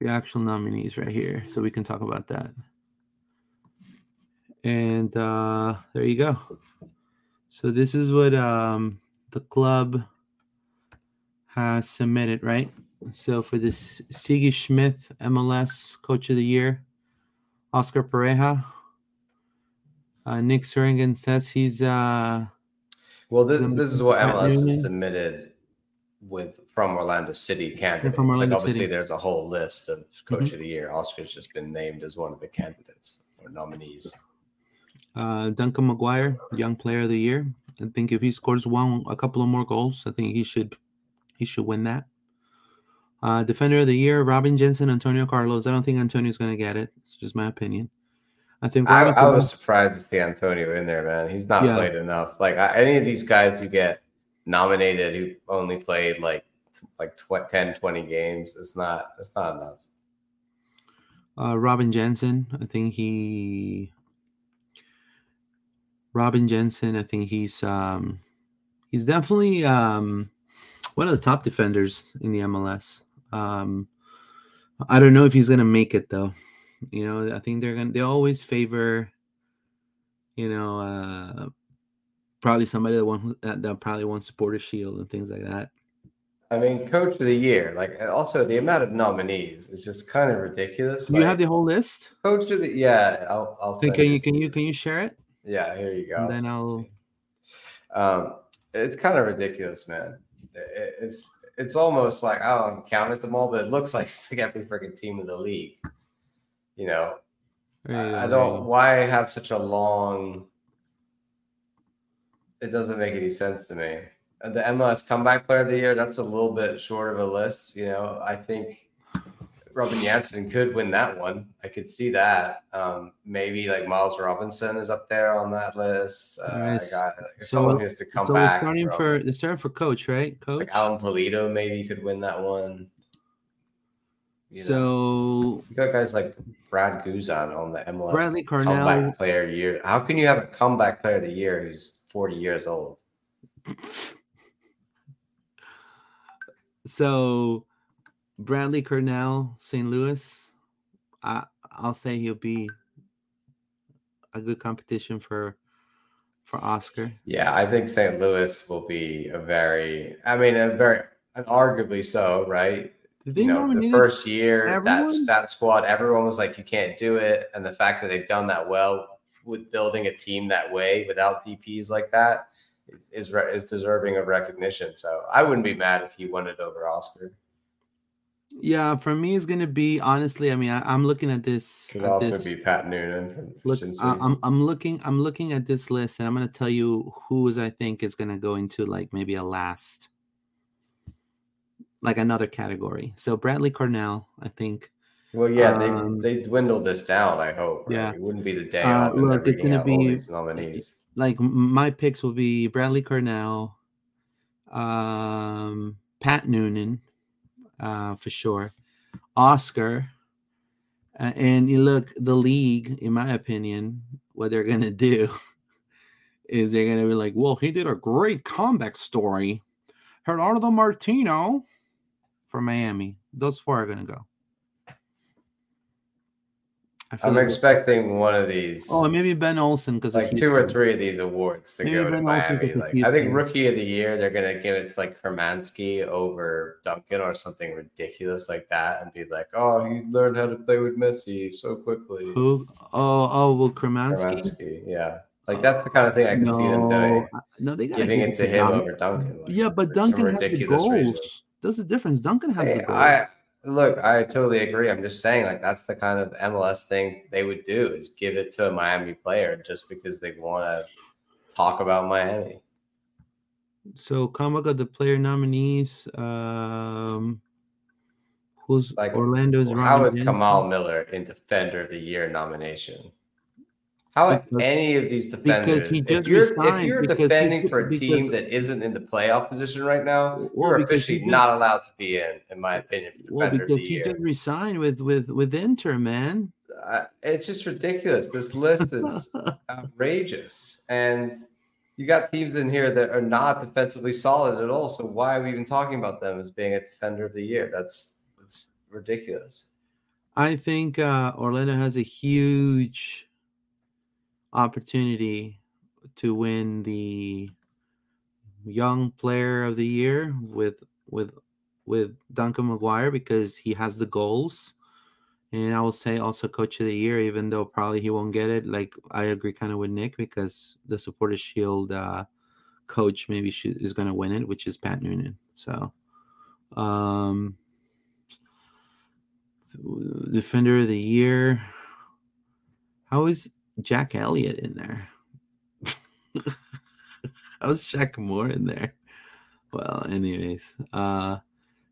A: The actual nominees right here. So we can talk about that. And uh there you go. So this is what um, the club has submitted, right? So for this Sigi Schmidt MLS Coach of the Year, Oscar Pareja. Uh, Nick Swearinger says he's uh,
B: Well, this, this is what MLS submitted with from Orlando City candidates.
A: from Orlando
B: like obviously,
A: City.
B: there's a whole list of Coach
A: Mhm.
B: of the Year. Oscar's just been named as one of the candidates or nominees.
A: uh, Duncan McGuire, Young Player of the Year. I think if he scores one, a couple of more goals, I think he should he should win that. Uh, Defender of the Year, Robin Jansson, Antonio Carlos. I don't think Antonio's going to get it. It's just my opinion. I think
B: I, I was surprised to see Antonio in there, man. He's not
A: Yeah.
B: played enough. Like I, any of these guys who get nominated who only played like like tw- 10, 20 games, it's not it's not enough.
A: uh, Robin Jansson. I think he Robin Jansson. I think he's um, he's definitely um, one of the top defenders in the MLS. Um, I don't know if he's gonna make it though. You know, I think they're gonna they always favor, you know, uh, probably somebody that want that, that probably wants supporter shield and things like that.
B: I mean, coach of the year, like also the amount of nominees is just kind of ridiculous.
A: Do you have the whole list?
B: coach of the yeah. I'll I'll
A: Can, you can you can you share it?
B: Yeah, here you go.
A: And then
B: send it to
A: I'll-
B: Um, it's kind of ridiculous, man. It- it's it's almost like I don't count at them all, but it looks like it's like every freaking team in the league. You know,
A: you go,
B: I don't.
A: go.
B: Why have such a long? It doesn't make any sense to me. The MLS Comeback Player of the Year. That's a little bit short of a list. You know, I think Robin Jansson could win that one. I could see that. Um, maybe like Miles Robinson is up there on that list. Uh,
A: Nice.
B: I got
A: So-
B: someone who has to come
A: so we're starting
B: from-
A: for they're starting for coach, right? Coach.
B: like Alan Polito. Maybe could win that one. You know,
A: so
B: you got guys like Brad Guzan on the MLS
A: Bradley Carnell.
B: comeback player year. How can you have a comeback player of the year who's 40 years old? [LAUGHS]
A: so Bradley Carnell, St. Louis. I I'll say he'll be a good competition for for Oscar.
B: Yeah, I think St. Louis will be a very, I mean, a very, arguably so, right? You know, the first year, that
A: everyone?
B: that squad, everyone was like, you can't do it, and the fact that they've done that well with building a team that way without DPs like that is is, is deserving of recognition. So I wouldn't be mad if he won it over Oscar.
A: Yeah, for me it's gonna be honestly. I mean, I, I'm looking at this.
B: Could
A: at
B: also
A: this-
B: be Pat Noonan
A: Look, I, I'm I'm looking I'm looking at this list, and I'm gonna tell you who's I think is gonna go into like maybe a last like another category. So Bradley Carnell, I think.
B: Well, yeah,
A: Um,
B: they they dwindled this down. I hope. right?
A: Yeah.
B: it wouldn't be the day
A: Uh, look, it's gonna be-
B: these nominees.
A: Like my picks will be Bradley Carnell, um, Pat Noonan, uh, for sure, Oscar, uh, and you look the league. In my opinion, what they're gonna do [LAUGHS] is they're gonna be like, "Well, he did a great comeback story." Gerardo Martino from Miami. Those four are gonna go.
B: I'm
A: like-
B: expecting one of these.
A: oh, maybe Ben Olsen because
B: like two or three of these awards to
A: Maybe
B: go to
A: Ben Olsen
B: Miami. Like I think rookie of the year, they're gonna give it to like Hermansky over Duncan or something ridiculous like that, and be like, "Oh, he learned how to play with Messi so quickly."
A: Who? Oh, oh, well, Kremansky.
B: Hermansky, yeah, like that's the kind of thing I can see them doing,
A: No, they gotta
B: giving it to him
A: Duncan.
B: over Duncan. like,
A: Yeah, but Duncan has the goals.
B: reason.
A: That's the difference. Duncan has
B: Hey,
A: the goals.
B: I look, I totally agree. I'm just saying, like that's the kind of MLS thing they would do is give it to a Miami player just because they want to talk about Miami.
A: So of the player nominees. Um, who's
B: Like,
A: Orlando's?
B: How
A: Ronnie
B: is. Kamal Miller in Defender of the Year nomination? How have
A: Because-
B: any of these
A: because
B: defenders?
A: he
B: if you're, if you're defending for a
A: because-
B: team that isn't in the playoff position right now,
A: Well,
B: you're
A: because
B: officially
A: just-
B: not allowed to be in, in my opinion.
A: Well, because he
B: Year.
A: just resigned with with with Inter, man.
B: Uh, it's just ridiculous. This list is [LAUGHS] outrageous, and you got teams in here that are not defensively solid at all. So why are we even talking about them as being a defender of the year? That's that's ridiculous.
A: I think uh, Orlando has a huge opportunity to win the young player of the year with with with Duncan McGuire because he has the goals. And I will say also coach of the year, even though probably he won't get it. Like I agree kind of with Nick because the supporter shield uh, coach maybe she is going to win it, which is Pat Noonan. So, um, defender of the year. How is Jack Elliott in there? [LAUGHS] How's Shaq Moore in there? Well, anyways, uh,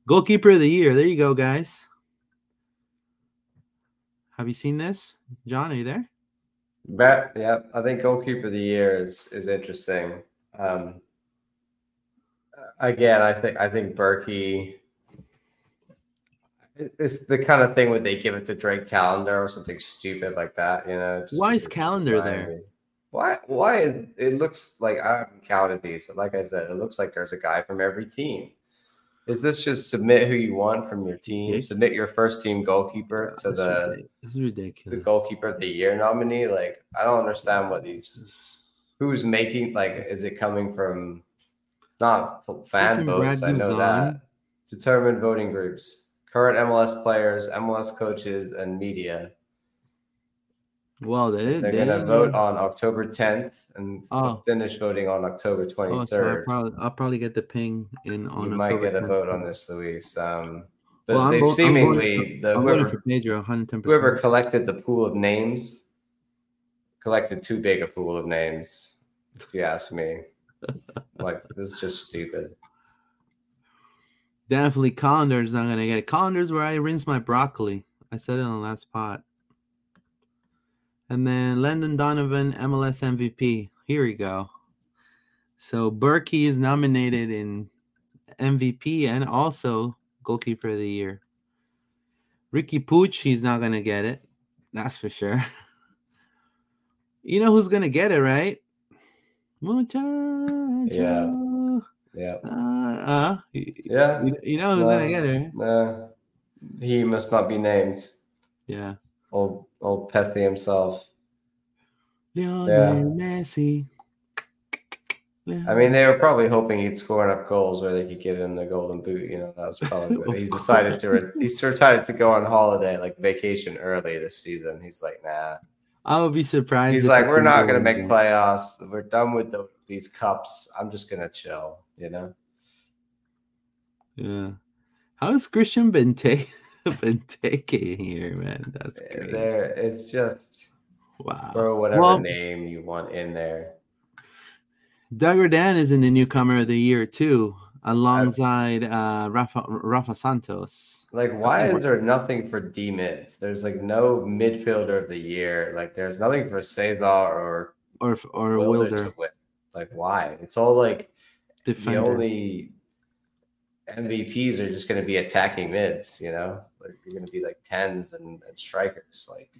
A: goalkeeper of the year. There you go, guys. Have you seen this, John? Are you there?
B: But yeah, I think goalkeeper of the year is is interesting. Um, again, I think I think Bürki. It- It's the kind of thing where they give it to Drake Callender or something stupid like that, you know. just
A: Why is Callender there?
B: Why? Why? It, looks like I haven't counted these, but like I said, it looks like there's a guy from every team. Is this just submit who you want from your team? Submit your first team goalkeeper to the the goalkeeper of the year nominee. Like, I don't understand what these who's making like is it coming from not fan votes, I know that. Determined voting groups, current MLS players, MLS coaches, and media.
A: Well, they,
B: They're
A: they
B: gonna vote on October 10th and
A: Oh.
B: finish voting on October
A: Oh, so I'll
B: 23rd.
A: probably, I'll probably get the ping in on.
B: you might get a
A: 10th.
B: vote on this, Luis. Um, but
A: Well, I'm
B: seemingly the whoever
A: for Pedro,
B: whoever collected the pool of names collected too big a pool of names if you ask me [LAUGHS] like this is just stupid
A: Definitely, Connor's not gonna get it. Connor's where I rinse my broccoli. I said it on the last pot. And then Landon Donovan, MLS MVP. Here we go. So Bürki is nominated in MVP and also goalkeeper of the year. Riqui Puig, he's not gonna get it. That's for sure. [LAUGHS] You know who's gonna get it, right?
B: Yeah
A: Uh, uh, y-
B: yeah
A: you, you know who's
B: No.
A: get it? right?
B: uh, he must not be named
A: Yeah.
B: old old Pesty himself
A: Lionel Messi.
B: I mean, they were probably hoping he'd score enough goals where they could give him the golden boot. You know, that was probably what [LAUGHS] he's decided to. Re- he's decided to go on holiday, like vacation early this season. He's like, nah.
A: I would be surprised.
B: He's like, we're not gonna make playoffs. We're done with the, these cups. I'm just gonna chill. You know.
A: Yeah. How's Christian Benteke [LAUGHS] Benteke here, man? That's crazy.
B: There, it's just
A: Wow.
B: throw whatever
A: Well-
B: name you want in there.
A: Doug Rodan is in the newcomer of the year too. alongside uh, Rafa Rafa Santos.
B: Like, why is there nothing for D mids? There's like no midfielder of the year. Like, there's nothing for Cesar or
A: or or
B: Wilder.
A: Wilder.
B: Like, why? It's all like
A: Defender.
B: the only MVPs are just going to be attacking mids. You know, like you're going to be like tens and, and strikers. Like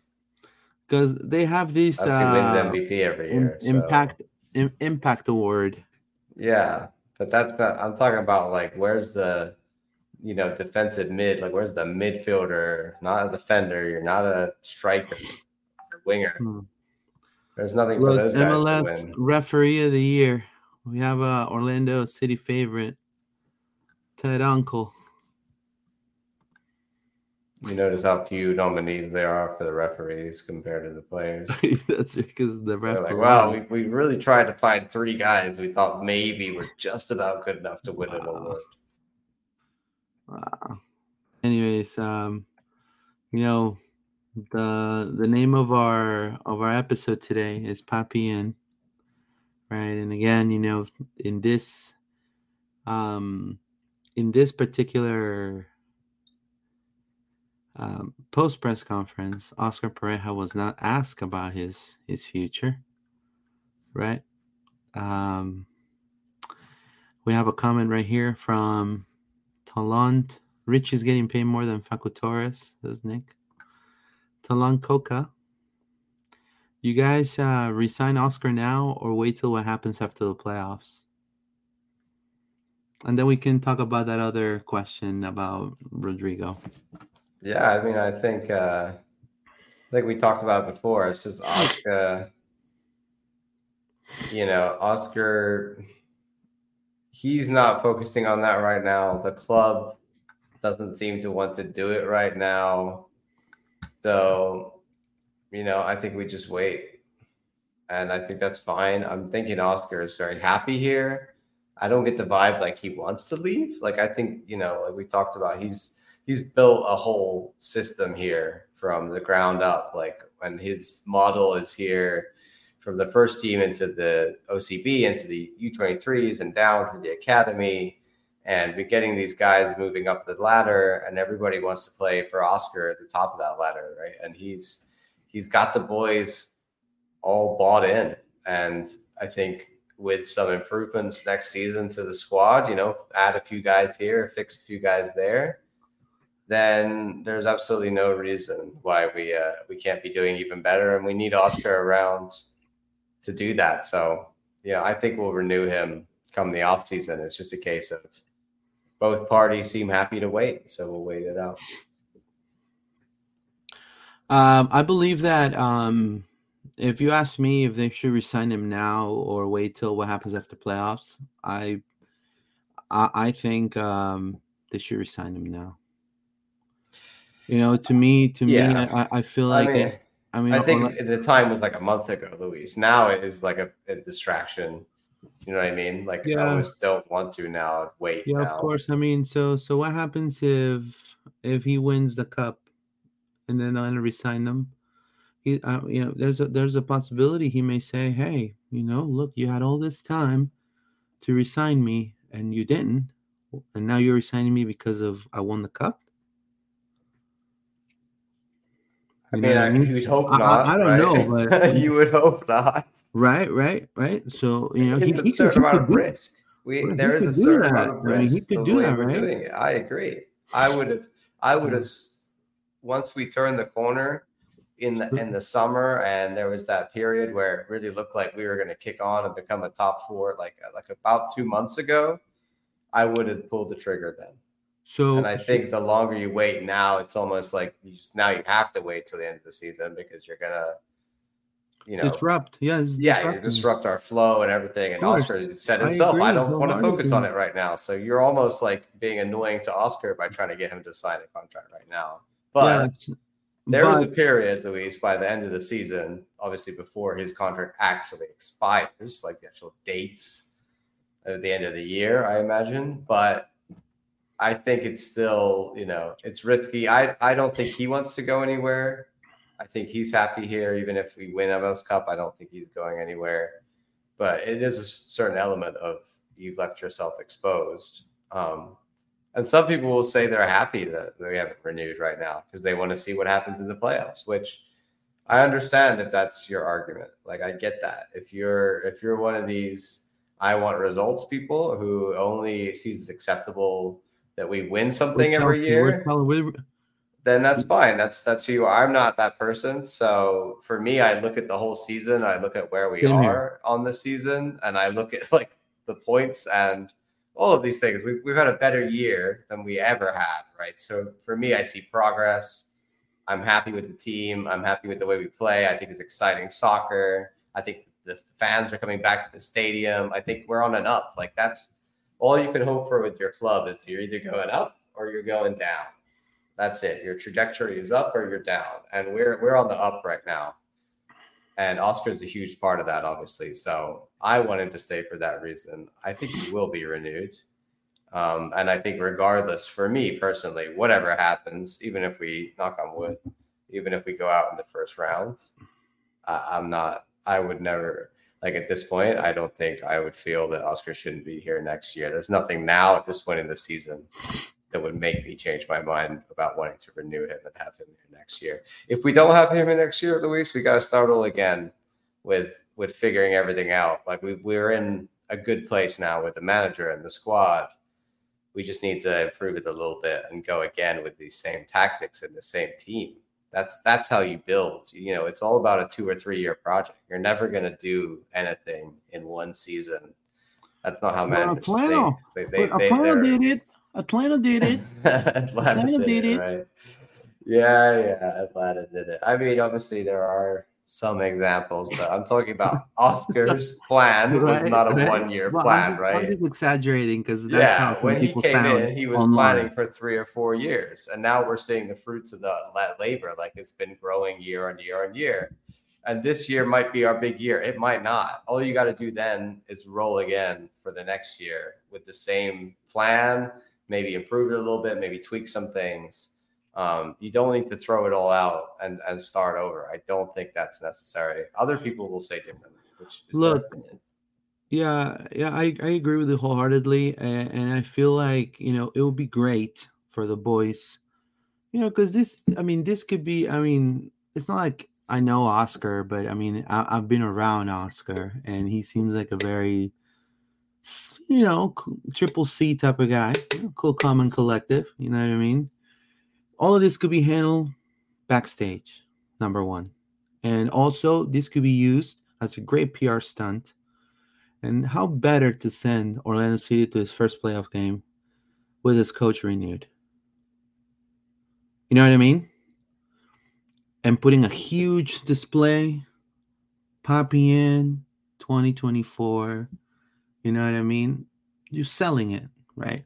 A: because they have these uh,
B: wins MVP every
A: im-
B: year. so-
A: impact im- impact award.
B: Yeah, but that's not. I'm talking about like where's the, you know, defensive mid. Like where's the midfielder? Not a defender. You're not a striker, winger.
A: Hmm.
B: There's nothing for
A: Look,
B: those guys to
A: MLS
B: win.
A: referee of the year. We have a Orlando City favorite, Ted Unkel.
B: You notice how few nominees there are for the referees compared to the players. [LAUGHS]
A: That's because the
B: They're
A: ref.
B: like, wow, we, we really tried to find three guys we thought maybe were just about good enough to win an
A: Wow.
B: award.
A: Wow. Anyways, um, you know, the the name of our of our episode today is Papi in, right? And again, you know, in this um in this particular um, post press conference, Oscar Pareja was not asked about his his future, right? Um, we have a comment right here from Talant. Rich is getting paid more than Facu Torres, says Nick. Talant Coca. You guys uh, resign Oscar now or wait till what happens after the playoffs? And then we can talk about that other question about Rodrigo.
B: Yeah, I mean, I think uh like we talked about before, it's just Oscar. You know, Oscar. He's not focusing on that right now. The club doesn't seem to want to do it right now. So, you know, I think we just wait, and I think that's fine. I'm thinking Oscar is very happy here. I don't get the vibe like he wants to leave. Like I think you know, like we talked about, he's he's built a whole system here from the ground up. Like when his model is here from the first team into the OCB, into the U23s, and down to the academy. And we're getting these guys moving up the ladder, and everybody wants to play for Oscar at the top of that ladder, right? And he's he's got the boys all bought in, and I think with some improvements next season to the squad, you know, add a few guys here, fix a few guys there, then there's absolutely no reason why we uh, we can't be doing even better, and we need Oscar around to do that. So, know, I think we'll renew him come the off season. It's just a case of both parties seem happy to wait, so we'll wait it out.
A: Um, I believe that um, if you ask me if they should resign him now or wait till what happens after playoffs, I I, I think um, they should resign him now. You know, to me, to me, I, I feel
B: I
A: like
B: mean,
A: I mean,
B: I
A: Orla-
B: think the time was like a month ago, Luis. Now it is like a, a distraction. You know what I mean? Like I
A: Yeah.
B: almost don't want to now. Wait.
A: yeah,
B: now.
A: of course. I mean, so so what happens if if he wins the cup and then I'll resign them? He, uh, you know, there's a there's a possibility he may say, "Hey, you know, look, you had all this time to resign me, and you didn't, and now you're resigning me because of I won the cup."
B: I mean, I,
A: mean?
B: you would hope
A: I- I-
B: not.
A: I don't
B: right?
A: know, [LAUGHS] but-
B: you would hope not.
A: Right, right, right. So you know, he, he
B: a certain
A: he
B: amount of risk. We
A: Well,
B: there is a certain amount of
A: I mean,
B: risk.
A: he could do that, right?
B: I agree. I would have. I would have. Once we turned the corner in the in the summer, and there was that period where it really looked like we were going to kick on and become a top four, like uh, like about two months ago. I would have pulled the trigger then.
A: So
B: And I think the longer you wait now, it's almost like you just now you have to wait till the end of the season because you're gonna, you know,
A: disrupt. Yeah,
B: yeah, you disrupt our flow and everything. And
A: course.
B: Oscar said himself, I,
A: agree
B: don't want to focus on it right now. So you're almost like being annoying to Oscar by trying to get him to sign a contract right now. But
A: Yeah,
B: there was a period, at least by the end of the season, obviously before his contract actually expires, like the actual dates at the end of the year, I imagine. But I think it's still, you know, it's risky. I, I don't think he wants to go anywhere. I think he's happy here, even if we win MLS Cup. I don't think he's going anywhere. But it is a certain element of, you've left yourself exposed. Um, and some people will say they're happy that they haven't renewed right now because they want to see what happens in the playoffs, which I understand if that's your argument. Like I get that. If you're if you're one of these I want results people who only sees it's acceptable that we win something every year, then that's fine. That's that's who you are. I'm not that person. So for me, I look at the whole season. I look at where we Same are here. on the season, and I look at like the points and all of these things. We've we've had a better year than we ever have, right? So for me, I see progress. I'm happy with the team. I'm happy with the way we play. I think it's exciting soccer. I think the fans are coming back to the stadium. I think we're on an up. Like that's all you can hope for with your club is you're either going up or you're going down. That's it. Your trajectory is up or you're down. And we're we're on the up right now. And Oscar is a huge part of that, obviously. So I wanted to stay for that reason. I think he will be renewed. Um, and I think, regardless, for me personally, whatever happens, even if we knock on wood, even if we go out in the first round, I'm not, I would never, like at this point, I don't think I would feel that Oscar shouldn't be here next year. There's nothing now at this point in the season that would make me change my mind about wanting to renew him and have him here next year. If we don't have him here next year, Luis, we got to start all again with with figuring everything out. Like we we're in a good place now with the manager and the squad. We just need to improve it a little bit and go again with these same tactics and the same team. That's that's how you build. You know, it's all about a two or three year project. You're never going to do anything in one season. That's not how managers
A: well, They, they, they, they did it. Atlanta did it. [LAUGHS] Atlanta,
B: Atlanta, did, it. Right. Yeah, yeah. Atlanta did it. I mean, obviously there are some examples, but I'm talking about [LAUGHS] Oscar's plan right, was not a right. one year well, plan,
A: I'm,
B: right?
A: I'm just exaggerating because that's yeah, how
B: when he came in, he was online. planning for three or four years, and now we're seeing the fruits of the, that labor. Like it's been growing year on year on year, and this year might be our big year. It might not. All you got to do then is roll again for the next year with the same plan maybe improve it a little bit, maybe tweak some things. Um, you don't need to throw it all out and, and start over. I don't think that's necessary. Other people will say differently, which
A: look. Yeah, yeah, I, I agree with you wholeheartedly, and, and I feel like you know it would be great for the boys, you know, because this, I mean, this could be, I mean, it's not like I know Oscar, but I mean, I, I've been around Oscar, and he seems like a very you know, triple C type of guy, cool, common collective. You know what I mean? All of this could be handled backstage, number one. And also, this could be used as a great PR stunt. And how better to send Orlando City to his first playoff game with his coach renewed? You know what I mean? And putting a huge display, Papi in 2024 you know what I mean? You're selling it, right?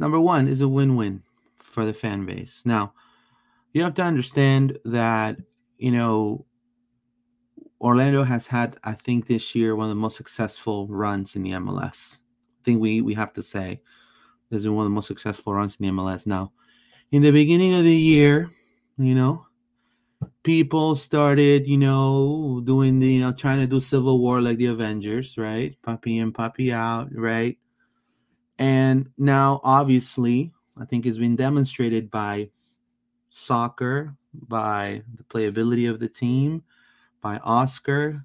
A: Number one is a win win for the fan base. Now, you have to understand that, you know, Orlando has had, I think, this year one of the most successful runs in the MLS. I think we we have to say this is one of the most successful runs in the MLS. Now, in the beginning of the year, you know, people started, you know, doing the, you know, trying to do civil war like the Avengers, right? Papi in, Papi out, right? And now, obviously, I think it's been demonstrated by soccer, by the playability of the team, by Oscar,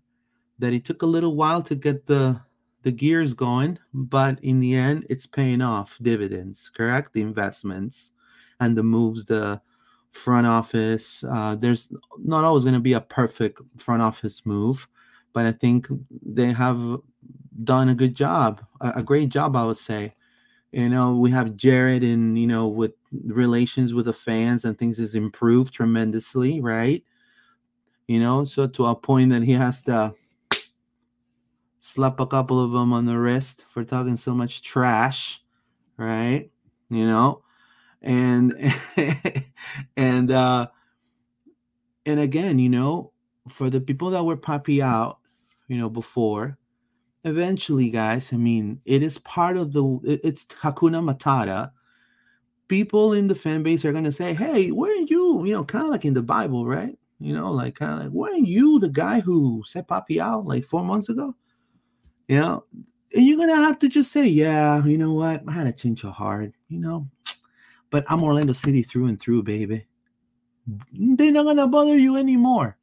A: that it took a little while to get the the gears going, but in the end, it's paying off dividends, correct? The investments and the moves the front office. Uh, there's not always going to be a perfect front office move, but I think they have done a good job, a, a great job, I would say. You know, we have Jared and, you know, with relations with the fans and things has improved tremendously, right? You know, so to a point that he has to slap a couple of them on the wrist for talking so much trash, right? You know, and [LAUGHS] and uh and again you know for the people that were Papi out you know before eventually guys i mean it is part of the it's hakuna matata. People in the fan base are going to say hey weren't you you know kind of like in the bible right? You know like kind of like weren't you the guy who set Papi out like four months ago? You know? And you're gonna have to just say, yeah, you know what, I had a change of heart, you know, but I'm Orlando City through and through, baby. They're not gonna bother you anymore.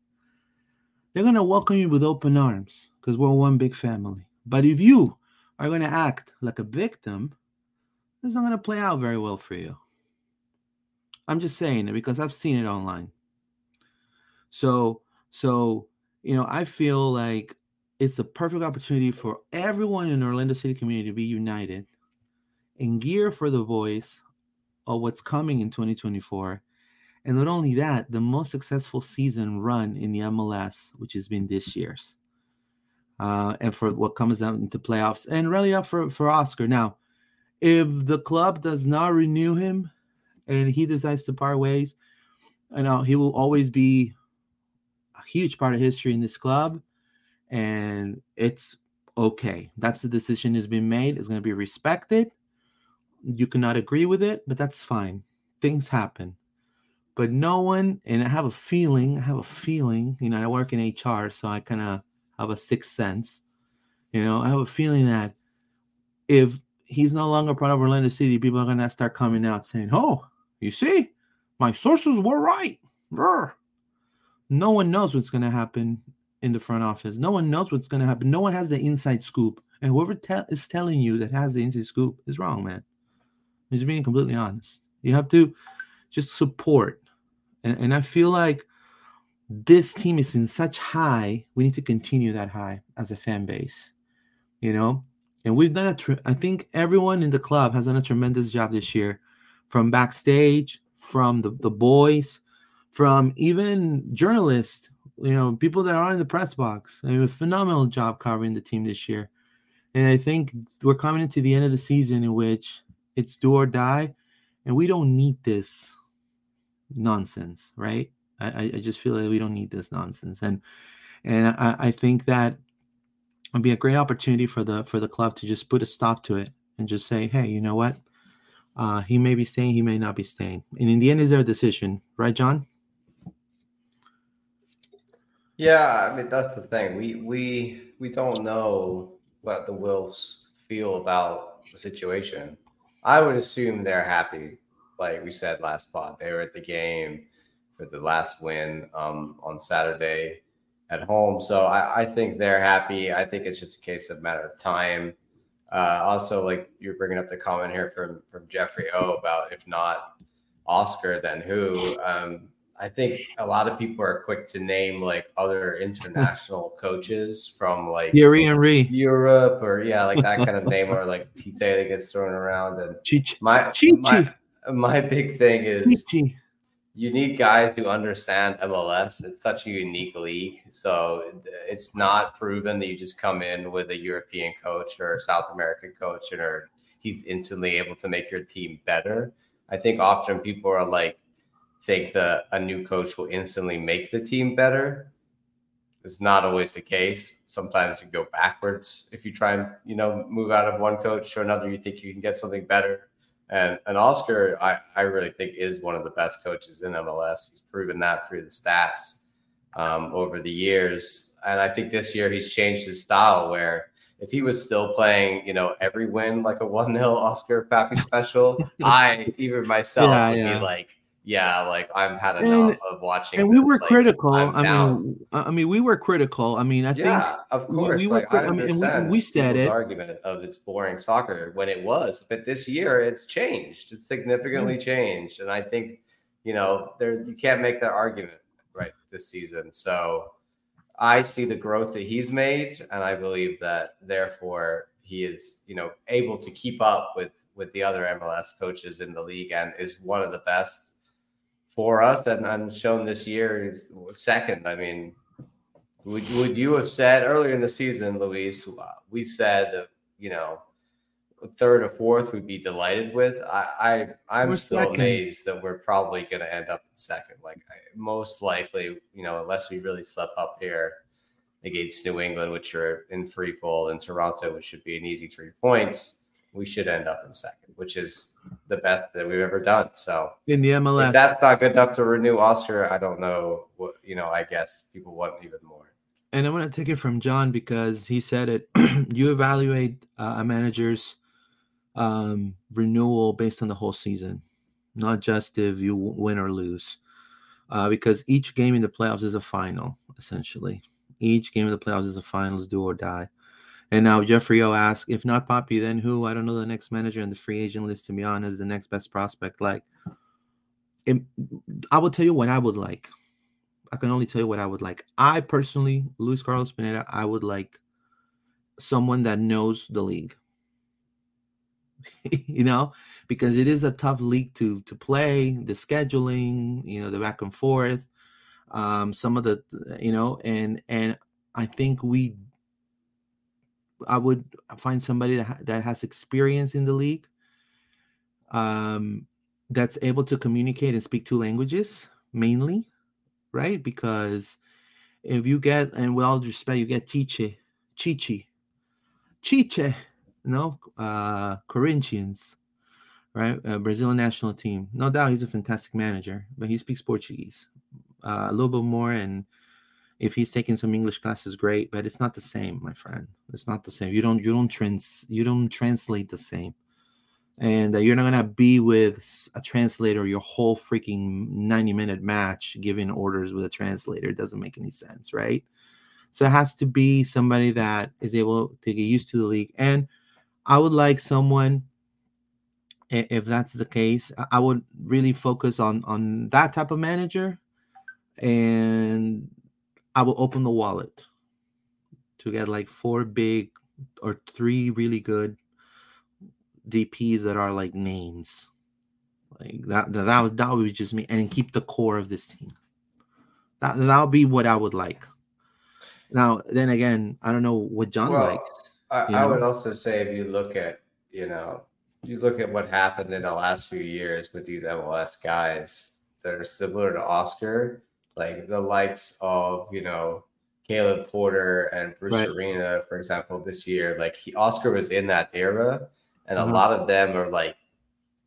A: They're gonna welcome you with open arms because we're one big family. But if you are gonna act like a victim, it's not gonna play out very well for you. I'm just saying it because I've seen it online. So, so you know, I feel like it's a perfect opportunity for everyone in Orlando City community to be united and gear for the voice of what's coming in 2024. And not only that, the most successful season run in the MLS, which has been this year's, uh, and for what comes out into playoffs, and really up for for Oscar. Now, if the club does not renew him, and he decides to part ways, I know he will always be a huge part of history in this club and it's okay. That's the decision has been made. It's going to be respected. You cannot agree with it, but that's fine. Things happen. But no one, and I have a feeling, I have a feeling, you know, I work in HR, so I kind of have a sixth sense. You know, I have a feeling that if he's no longer part of Orlando City, people are going to start coming out saying, oh, you see, my sources were right. Brr. No one knows what's going to happen in the front office. No one knows what's going to happen. No one has the inside scoop. And whoever te- is telling you that has the inside scoop is wrong, man. He's being completely honest. You have to just support. And, and I feel like this team is in such high. We need to continue that high as a fan base, you know? And we've done a, tr- I think everyone in the club has done a tremendous job this year from backstage, from the, the boys, from even journalists you know, people that are in the press box. They have a phenomenal job covering the team this year. And I think we're coming into the end of the season in which it's do or die, and we don't need this nonsense, right? I, I just feel like we don't need this nonsense. And and I, I think that would be a great opportunity for the for the club to just put a stop to it and just say, hey, you know what? Uh, he may be staying, he may not be staying. And in the end, is their decision, right, John?
B: Yeah, I mean that's the thing. We we we don't know what the Wilfs feel about the situation. I would assume they're happy. Like we said last pod, they were at the game for the last win um, on Saturday at home. So I, I, think they're happy. I think it's just a case of matter of time. Uh, also, like you're bringing up the comment here from from Jeffrey O about if not Oscar, then who? Um, I think a lot of people are quick to name like other [LAUGHS] international coaches from like
A: Thierry Henry,
B: Europe, or yeah, like that kind of [LAUGHS] name, or like Tite that gets thrown around. And
A: Chich-
B: my my, my big thing is Chichi. you need guys who understand MLS. It's such a unique league, so it's not proven that you just come in with a European coach or a South American coach and or he's instantly able to make your team better. I think often people are like think that a new coach will instantly make the team better. It's not always the case. Sometimes you go backwards if you try and you know move out of one coach to another. You think you can get something better. And and Oscar, I, I really think is one of the best coaches in MLS. He's proven that through the stats um, over the years. And I think this year he's changed his style where if he was still playing, you know, every win like a 1 0 Oscar Papi special, [LAUGHS] I, even myself, yeah, would yeah. be like, yeah, like I've had enough and, of watching.
A: And we were like, critical. I mean, I mean, we were critical. I mean, I think
B: yeah, of course. We, we like, were. I, I mean, we, we said it. Argument of it's boring soccer when it was, but this year it's changed. It's significantly changed, and I think you know there you can't make that argument right this season. So I see the growth that he's made, and I believe that therefore he is you know able to keep up with with the other MLS coaches in the league and is one of the best for us and, and shown this year is second. I mean, would would you have said earlier in the season, Luis? Uh, we said that you know third or fourth we'd be delighted with. I, I I'm we're still second. amazed that we're probably going to end up in second. Like most likely, you know, unless we really slip up here against New England, which are in free fall, and Toronto, which should be an easy three points we should end up in second, which is the best that we've ever done. So
A: in the MLS,
B: that's not good enough to renew Oscar. I don't know what you know. I guess people want even more.
A: and I'm going to take it from John because he said it. [CLEARS THROAT] you evaluate uh, a manager's um, renewal based on the whole season, not just if you win or lose. Uh, because each game in the playoffs is a final, essentially. Each game of the playoffs is a finals, do or die. And now Jeffrey O asked, if not Papi, then who? I don't know the next manager on the free agent list, to be honest, the next best prospect. Like, it, I will tell you what I would like. I can only tell you what I would like. I personally, Luis Carlos Pineda, I would like someone that knows the league. [LAUGHS] you know, because it is a tough league to to play, the scheduling, you know, the back and forth, um, some of the, you know, and and I think we, I would find somebody that that has experience in the league, um, that's able to communicate and speak two languages mainly right? Because if you get, and with all respect, you get Chiche, Chichi, Chiche, no, uh, Corinthians, right? Uh, Brazilian national team. No doubt he's a fantastic manager, but he speaks Portuguese uh, a little bit more. And if he's taking some English classes, great, but it's not the same, my friend. It's not the same. You don't, you don't trans, you don't translate the same. And uh, you're not gonna be with a translator your whole freaking 90 minute match giving orders with a translator. It doesn't make any sense right? So it has to be somebody that is able to get used to the league. And i would like someone if that's the case i would really focus on on that type of manager. And i will open the wallet to get like four big or three really good DPs that are like names. Like that that that would, that would be just me and keep the core of this team. That that would be what I would like. Now, then again, I don't know what John well, likes.
B: I, I would also say if you look at, you know, you look at what happened in the last few years with these MLS guys that are similar to Oscar, like the likes of, you know, Caleb Porter and Bruce right. Arena, for example, this year. Like he Oscar was in that era and mm-hmm. a lot of them are like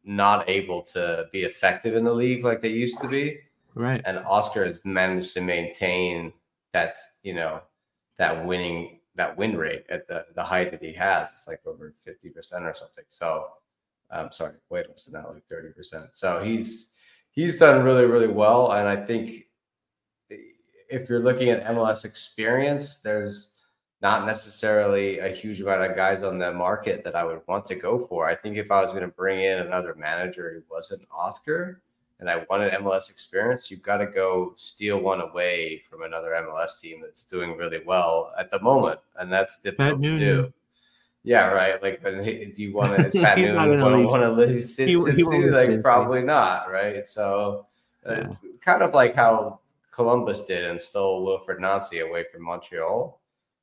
B: not able to be effective in the league like they used to be.
A: Right.
B: And Oscar has managed to maintain that's you know that winning that win rate at the the height that he has. It's like over fifty percent or something. So I'm um, sorry, way less than that, like thirty percent. So he's he's done really really well, and I think if you're looking at MLS experience, there's not necessarily a huge amount of guys on the market that I would want to go for. I think if I was going to bring in another manager who wasn't Oscar and I wanted MLS experience, you've got to go steal one away from another MLS team that's doing really well at the moment. And that's difficult to do. Yeah, right. Like, but do you want to? It's Pat Noonan. Want to want to leave City? Like, probably not. Right. So yeah. it's kind of like how Columbus did and stole Wilfred Nancy away from Montreal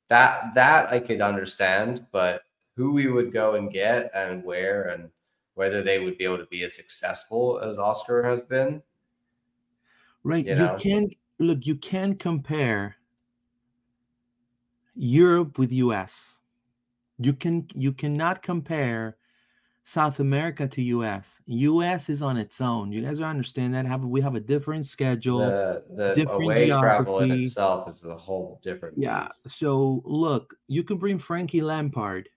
B: that that I could understand, but who we would go and get and where and whether they would be able to be as successful as Oscar has been.
A: Right. You, you can look, you can compare Europe with US. You can you cannot compare South America to US. US is on its own. You guys understand that? Have we have a different schedule,
B: the, the different away geography. travel in itself is a whole different.
A: Yeah. So look, you can bring Frankie Lampard.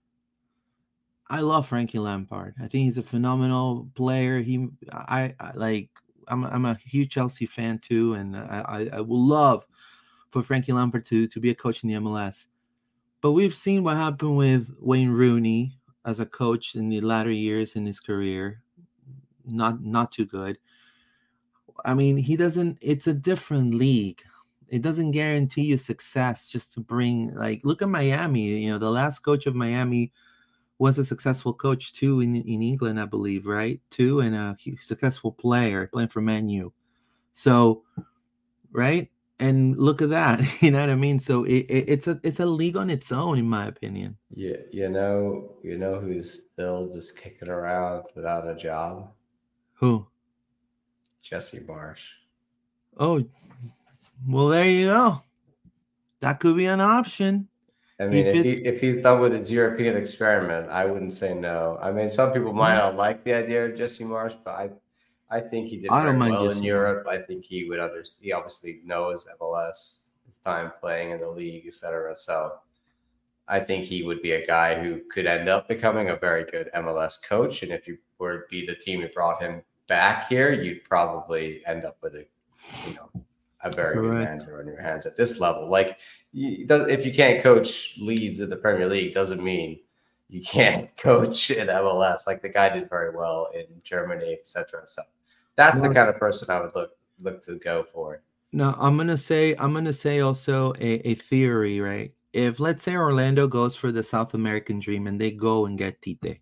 A: I love Frankie Lampard. I think he's a phenomenal player. He, I, I like. I'm, I'm a huge Chelsea fan too, and I, I, I will love for Frankie Lampard to to be a coach in the MLS. But we've seen what happened with Wayne Rooney as a coach in the latter years in his career. Not not too good. I mean, he doesn't. It's a different league. It doesn't guarantee you success just to bring like look at Miami. You know, the last coach of Miami was a successful coach too in in England, I believe, right? Too, and a successful player playing for Manu. So, right? And look at that [LAUGHS] you know what i mean? So it, it, it's a it's a league on its own in my opinion.
B: Yeah you know you know who's still just kicking around without a job?
A: Who?
B: Jesse Marsch.
A: Oh well there you go. That could be an option.
B: I mean, if, he, if he's done with his European experiment, I wouldn't say no. I mean, some people might not like the idea of Jesse Marsch, but I I think he did very well in Europe. I think he would understand. He obviously knows MLS his time playing in the league, etc. So I think he would be a guy who could end up becoming a very good MLS coach. And if you were to be the team who brought him back here, you'd probably end up with a, you know, a very Correct. good manager on your hands at this level. Like, if you can't coach Leeds in the Premier League, doesn't mean you can't [LAUGHS] coach in MLS. Like the guy did very well in Germany, etc. So that's the kind of person I would look look to go for.
A: No, I'm gonna say I'm gonna say also a, a theory, right? If let's say Orlando goes for the South American dream and they go and get Tite,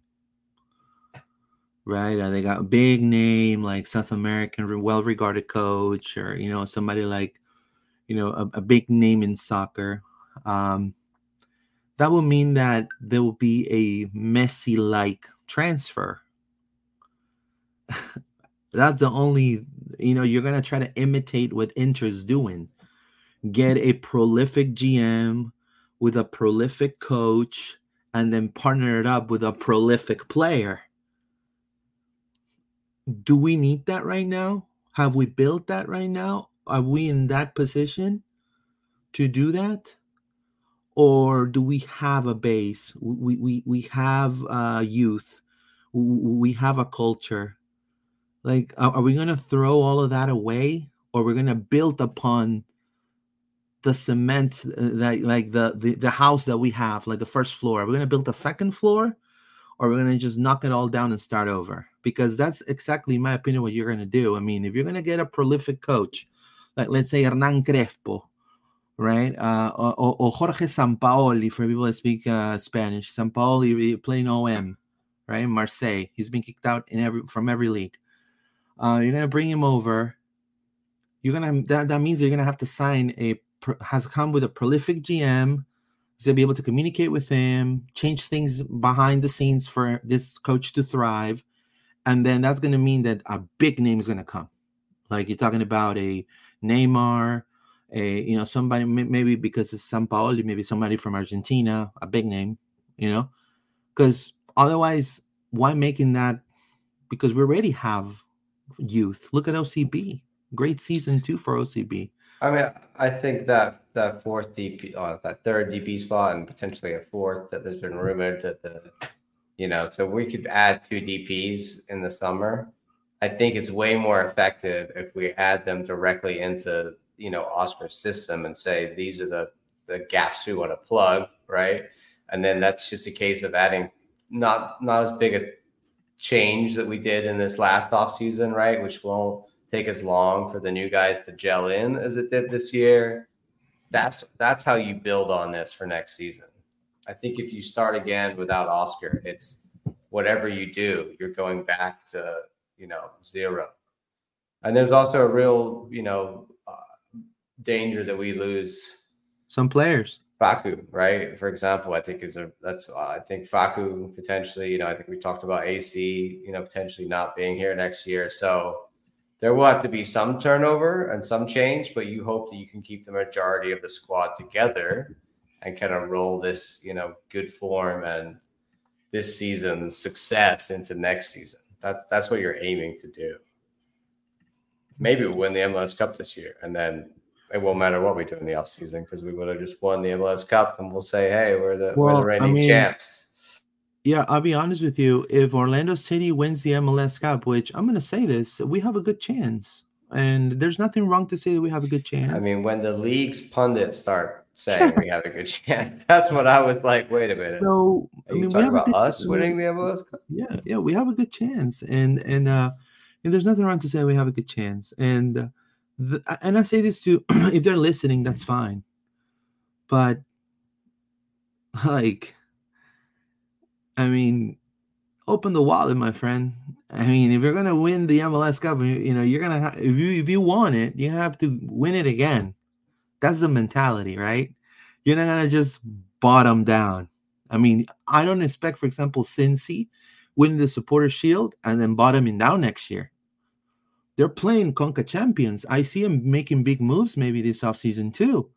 A: right? Uh, they got a big name like South American, well regarded coach, or you know somebody like you know a, a big name in soccer. Um, that will mean that there will be a Messi like transfer. [LAUGHS] That's the only, you know, you're going to try to imitate what Inter's doing. Get a prolific GM with a prolific coach and then partner it up with a prolific player. Do we need that right now? Have we built that right now? Are we in that position to do that? Or do we have a base? We, we, we have uh, youth, we have a culture. Like, are, we going to throw all of that away? Or we're going to build upon the cement uh, that like the, the the house that we have like the first floor? Are we going to build a second floor? Or we're going to just knock it all down and start over? Because that's exactly my opinion what you're going to do. I mean if you're going to get a prolific coach like let's say hernan crespo right? Uh, or, or jorge sampaoli for people that speak uh, spanish. Sampaoli playing om right? Marseille. He's been kicked out in every from every league uh, you're to bring him over you're gonna that, that means you're gonna have to sign a has come with a prolific GM. He's gonna be able to communicate with him, change things behind the scenes for this coach to thrive, and then that's gonna mean that a big name is gonna come. Like you're talking about a Neymar, a you know somebody maybe because it's Sampaoli, maybe somebody from Argentina, a big name, you know, because otherwise, why making that? Because we already have youth. Look at OCB, great season two for OCB.
B: I mean, I think that that fourth DP, uh, that third DP spot, and potentially a fourth that there's been rumored that the, you know, so we could add two DPs in the summer. I think it's way more effective if we add them directly into you know Oscar's system and say these are the the gaps we want to plug, right? And then that's just a case of adding not not as big a change that we did in this last off season, right? Which won't take as long for the new guys to gel in as it did this year. That's that's how you build on this for next season. I think if you start again without Oscar, it's whatever you do, you're going back to you know zero. And there's also a real you know uh, danger that we lose
A: some players.
B: Facu, right? For example, I think is a that's I think Facu potentially. You know, I think we talked about AC. You know, potentially not being here next year. So there will have to be some turnover and some change, but you hope that you can keep the majority of the squad together and kind of roll this, you know, good form and this season's success into next season. That's that's what you're aiming to do. Maybe we'll win the MLS Cup this year, and then it won't matter what we do in the offseason because we would have just won the MLS Cup, and we'll say, "Hey, we're the, well, we're the reigning I mean, champs."
A: Yeah, I'll be honest with you. If Orlando City wins the MLS Cup, which I'm going to say this, we have a good chance. And there's nothing wrong to say that we have a good chance.
B: I mean, when the league's pundits start [LAUGHS] saying we have a good chance, [LAUGHS] that's what I was like. Wait a minute.
A: So,
B: Are I mean, we have about us winning the MLS Cup?
A: Yeah, yeah, we have a good chance, and and uh, and there's nothing wrong to say we have a good chance. And uh, the, and I say this to [CLEARS THROAT] if they're listening, that's fine. But like I mean, open the wallet, my friend. I mean, if you're gonna win the MLS Cup, you know you're gonna ha- if you if you want it, you have to win it again. That's the mentality, right? You're not gonna just bottom down. I mean, I don't expect, for example, Cincy winning the Supporter Shield and then bottoming down next year. They're playing Conca champions. I see them making big moves maybe this offseason too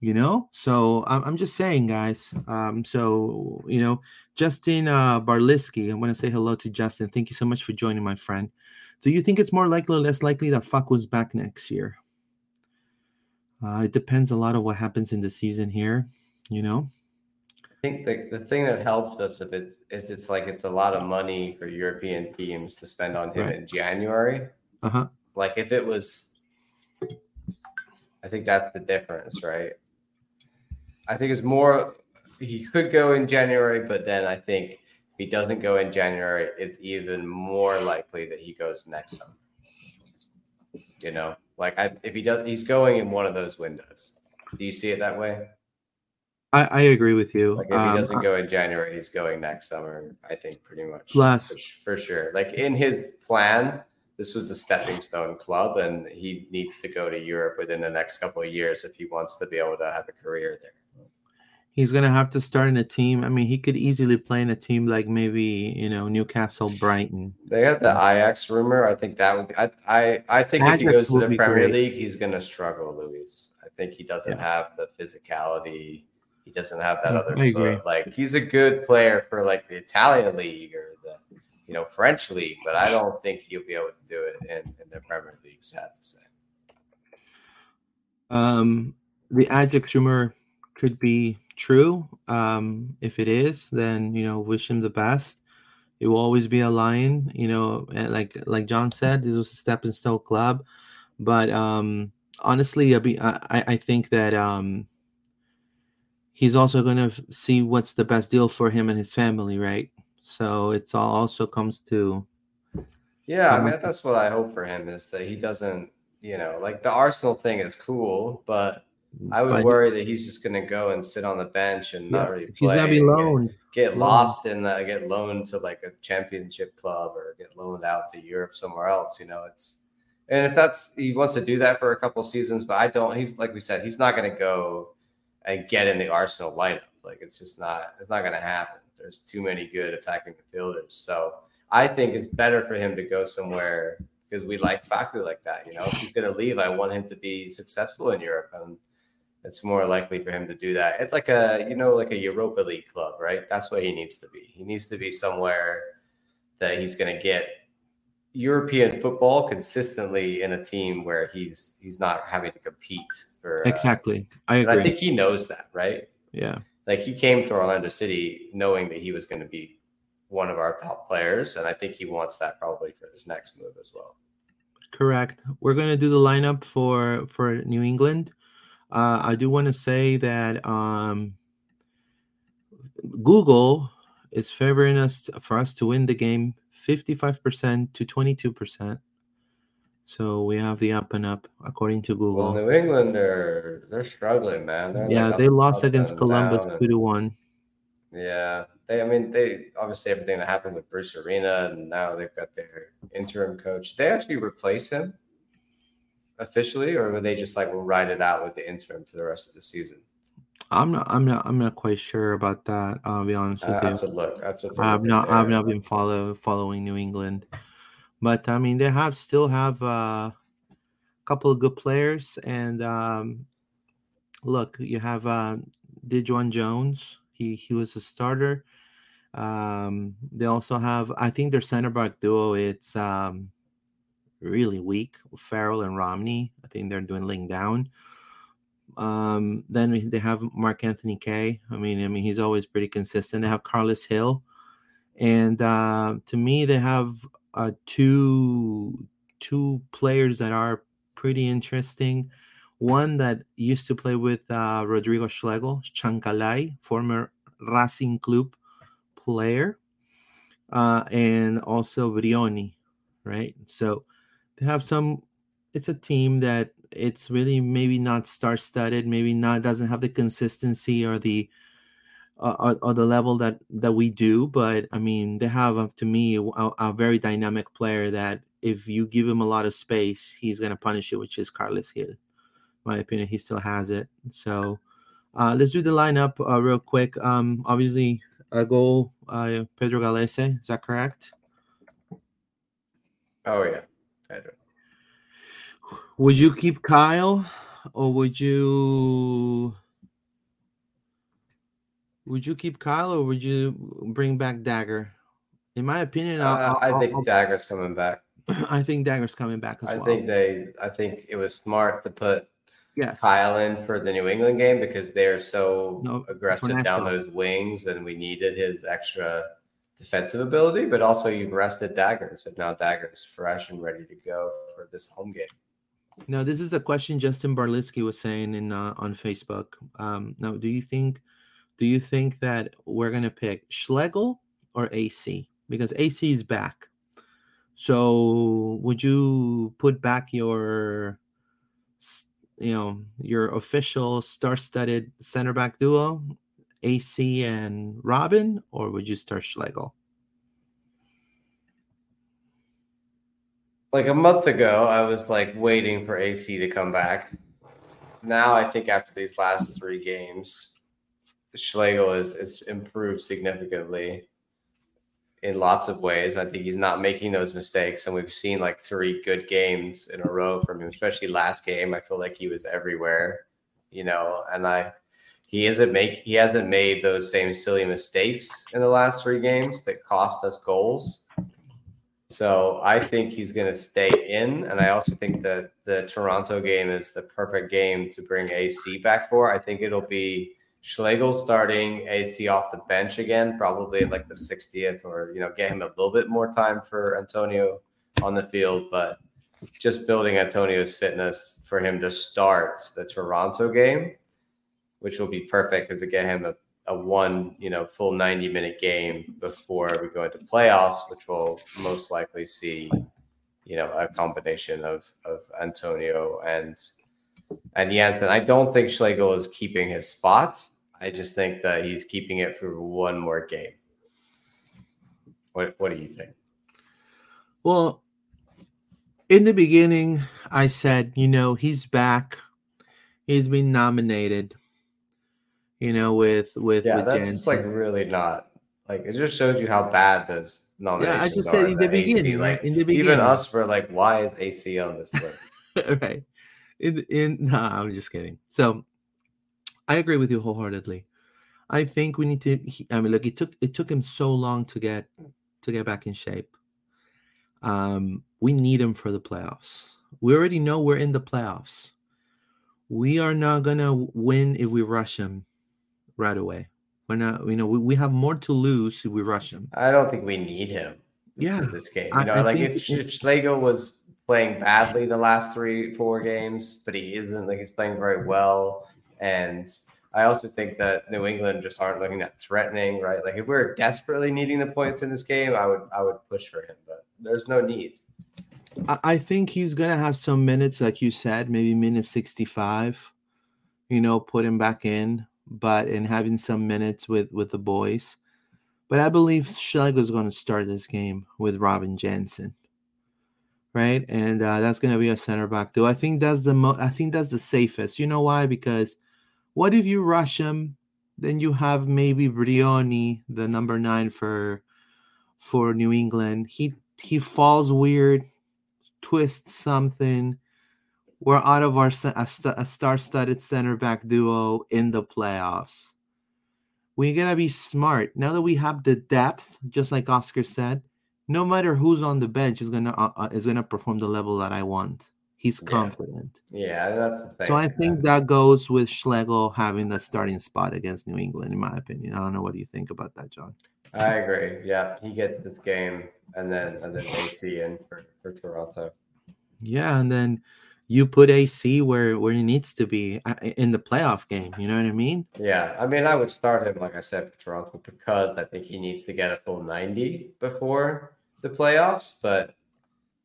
A: you know so i'm, just saying guys um so you know justin uh barliski i'm going to say hello to justin thank you so much for joining my friend do you think it's more likely or less likely that was back next year Uh, it depends a lot of what happens in the season here, you know.
B: I think the, the thing that helps us if it's if it's like it's a lot of money for European teams to spend on him
A: Right.
B: in January.
A: Uh-huh.
B: Like if it was I think that's the difference, right? I think it's more he could go in January, but then I think if he doesn't go in January, it's even more likely that he goes next summer. You know, like I, if he does, he's going in one of those windows. Do you see it that way?
A: I, I agree with you.
B: Like if
A: Um,
B: he doesn't go in January, he's going next summer. I think pretty much.
A: Plus-
B: for, for sure. Like in his plan, this was the stepping stone club, and he needs to go to Europe within the next couple of years if he wants to be able to have a career there.
A: he's gonna have to start in a team. I mean, he could easily play in a team like maybe you know Newcastle, Brighton.
B: They got the Ajax rumor. I think that would. Be, I I I think if he goes to the Premier
A: great.
B: League, he's going to struggle, Luis. I think he doesn't
A: Yeah.
B: have the physicality. He doesn't have that other
A: I
B: foot.
A: agree.
B: Like he's a good player for like the Italian league or the you know French league, but I don't think he'll be able to do it in, in the Premier League. Sad to say.
A: Um, the Ajax rumor could be true. Um, if it is, then you know, wish him the best. It will always be a lion, you know. and Like like John said, this was a stepping stone club, but um, honestly, I be I I I think that um, he's also gonna f- see what's the best deal for him and his family, right? So it's all also comes to
B: Yeah, I mean that's what I hope for him is that he doesn't. You know, like the Arsenal thing is cool, but I would
A: but
B: worry that he's just going to go and sit on the bench and not
A: yeah,
B: really
A: he's gonna be
B: and get-
A: loaned.
B: Get, lost in the get loaned to like a championship club or get loaned out to Europe somewhere else. You know, it's and if that's he wants to do that for a couple seasons, but I don't. He's like we said, he's not going to go and get in the Arsenal lineup. Like it's just not. It's not going to happen. There's too many good attacking midfielders. So I think it's better for him to go somewhere because we like Facu like that. You know, if he's going to leave, I want him to be successful in Europe, and it's more likely for him to do that. It's like a you know like a Europa League club, right? That's where he needs to be. He needs to be somewhere that he's going to get European football consistently in a team where he's he's not having to compete for uh,
A: Exactly, I agree.
B: I think he knows that, right?
A: yeah.
B: Like he came to Orlando City knowing that he was going to be one of our top players, and I think he wants that probably for his next move as well.
A: Correct. We're gonna do the lineup for for New England. Uh, I do want to say that um, Google is favoring us for us to win the game, fifty-five percent to twenty-two percent. So we have the up and up according to Google. Well.
B: New England are they're struggling, man. They're
A: yeah,
B: like
A: they lost against Columbus two to one.
B: Yeah, they. I mean, they obviously everything that happened with Bruce Arena, and now they've got their interim coach. Did they actually replace him officially, or were they just like we'll ride it out with the interim for the rest of the season?
A: I'm not. I'm not. I'm not quite sure about that. I'll be honest
B: I
A: with you.
B: have to look. I have to. look
A: I've not I've not been follow following New England, but I mean they have still have a couple of good players and um, look you have uh, Dejuan Jones he he was a starter. Um, they also have I think their center back duo it's um, really weak Farrell and Romney I think they're dwindling down. Um, then they have Mark Anthony Kaye. I mean, I mean, he's always pretty consistent. They have Carles Gil, and uh, to me, they have uh, two two players that are pretty interesting. One that used to play with uh, Rodrigo Schlegel, Chancalay, former Racing Club player, uh, and also Vrioni, right? So they have some. It's a team that it's really maybe not star-studded, maybe not doesn't have the consistency or the uh, or, the level that that we do. But I mean, they have uh, to me a, a very dynamic player that if you give him a lot of space, he's gonna punish you, which is Carles Gil. My opinion, he still has it. So uh, let's do the lineup uh, real quick. Um, obviously, a goal, uh, Pedro Gallese. Is that correct?
B: Oh yeah, do.
A: Would you keep Kyle, or would you? Would you keep Kyle, or would you bring back Dagur? In my opinion,
B: Uh, I think
A: I'll-
B: Dagur's coming back. [CLEARS THROAT]
A: I think Dagur's coming back as
B: I
A: well.
B: think they. I think it was smart to put
A: Yes.
B: Kyle in for the New England game because they're so
A: No,
B: aggressive down those wings, and we needed his extra defensive ability. But also, you've rested Dagur, so now Dagur's fresh and ready to go for this home game.
A: Now, this is a question Justin Barlitzky was saying in uh, on Facebook. Um, now, do you think do you think that we're gonna pick Schlegel or AC because AC is back? So, would you put back your, you know, your official star-studded center back duo, AC and Robin, or would you start Schlegel?
B: Like a month ago, I was like waiting for AC to come back. Now, I think after these last three games, Schlegel is, is improved significantly in lots of ways. I think he's not making those mistakes, and we've seen like three good games in a row from him, especially last game. I feel like he was everywhere, you know, and I he isn't make he hasn't made those same silly mistakes in the last three games that cost us goals. So I think he's going to stay in, and I also think that the Toronto game is the perfect game to bring AC back for. I think it'll be Schlegel starting AC off the bench again, probably like the 60th, or you know, get him a little bit more time for Antonio on the field, but just building Antonio's fitness for him to start the Toronto game, which will be perfect because to get him a, a one, you know, full 90 minute game before we go into playoffs, which will most likely see, you know, a combination of of Antonio and and Jansson. I don't think Schlegel is keeping his spot. I just think that he's keeping it for one more game. What What do you think?
A: Well, in the beginning, I said, you know, he's back. He's been nominated. You know, with with
B: Yeah,
A: with
B: that's just like really not like it. Just shows you how bad those nominations yeah.
A: I just
B: are.
A: said in the
B: AC,
A: beginning,
B: like?
A: In the beginning,
B: even us were like, why is AC on this list? [LAUGHS]
A: right? In in no, I'm just kidding. So, I agree with you wholeheartedly. I think we need to. he- I mean, look, it took it took him so long to get to get back in shape. Um, we need him for the playoffs. We already know we're in the playoffs. We are not gonna win if we rush him right away. We're not. You know, we, we have more to lose if we rush him.
B: I don't think we need him.
A: Yeah,
B: for this game. You know,
A: I
B: like if
A: it-
B: Schlegel was playing badly the last three, four games, but he isn't like he's playing very well. And I also think that New England just aren't looking that threatening, right? Like if we are desperately needing the points in this game, I would I would push for him, but there's no need.
A: I, think he's gonna have some minutes, like you said, maybe minute sixty-five. You know, put him back in, but and having some minutes with with the boys. But I believe Schlegel's to start this game with Robin Jansson, right? And uh, that's to be a center back. Do I think that's the mo- I think that's the safest. You know why? Because what if you rush him? Then you have maybe Vrioni, the number nine for for New England. He he falls weird, twists something. We're out of our a, star-studded center back duo in the playoffs. We gotta be smart now that we have the depth, just like Oscar said. No matter who's on the bench is gonna uh, uh, is gonna perform the level that I want. He's confident.
B: Yeah, that's the thing.
A: So I think that goes with Schlegel having the starting spot against New England, in my opinion. I don't know what do you think about that, John.
B: I agree. Yeah, he gets this game and then and then AC in for, for Toronto.
A: Yeah, and then you put AC where where he needs to be uh, in the playoff game. You know what I mean?
B: Yeah, I mean, I would start him, like I said, for Toronto because I think he needs to get a full 90 before the playoffs, but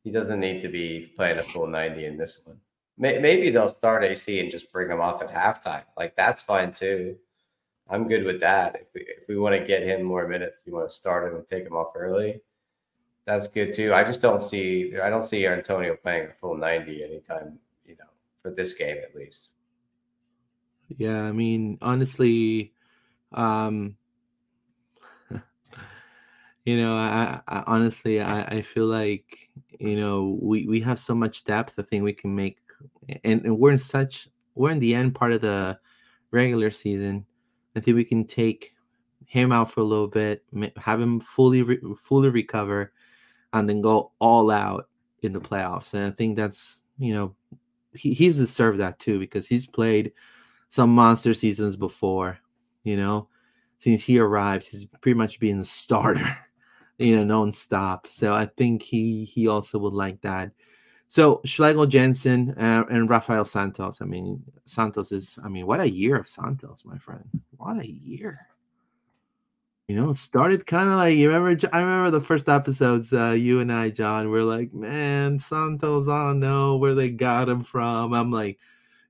B: he doesn't need to be playing a full 90 in this one. Maybe they'll start AC and just bring him off at halftime. Like, that's fine too. I'm good with that. If we, if we want to get him more minutes, you want to start him and take him off early. That's good too. I just don't see, I don't see Antonio playing a full 90 anytime, you know, for this game at least.
A: Yeah, I mean, honestly, um, [LAUGHS] you know, I, I honestly, I, I feel like you know we we have so much depth. I think we can make, and, and we're in such we're in the end part of the regular season. I think we can take him out for a little bit, have him fully re- fully recover, and then go all out in the playoffs. And I think that's you know he, he's deserved that too because he's played some monster seasons before. You know, since he arrived, he's pretty much been a starter, [LAUGHS] you know, non-stop. So I think he he also would like that. So Schlegel Jansson uh, and Rafael Santos. I mean, Santos is. I mean, what a year of Santos, my friend. What a year. You know, it started kind of like you remember. I remember the first episodes. Uh, you and I, John, were like, "Man, Santos. I don't know where they got him from." I'm like,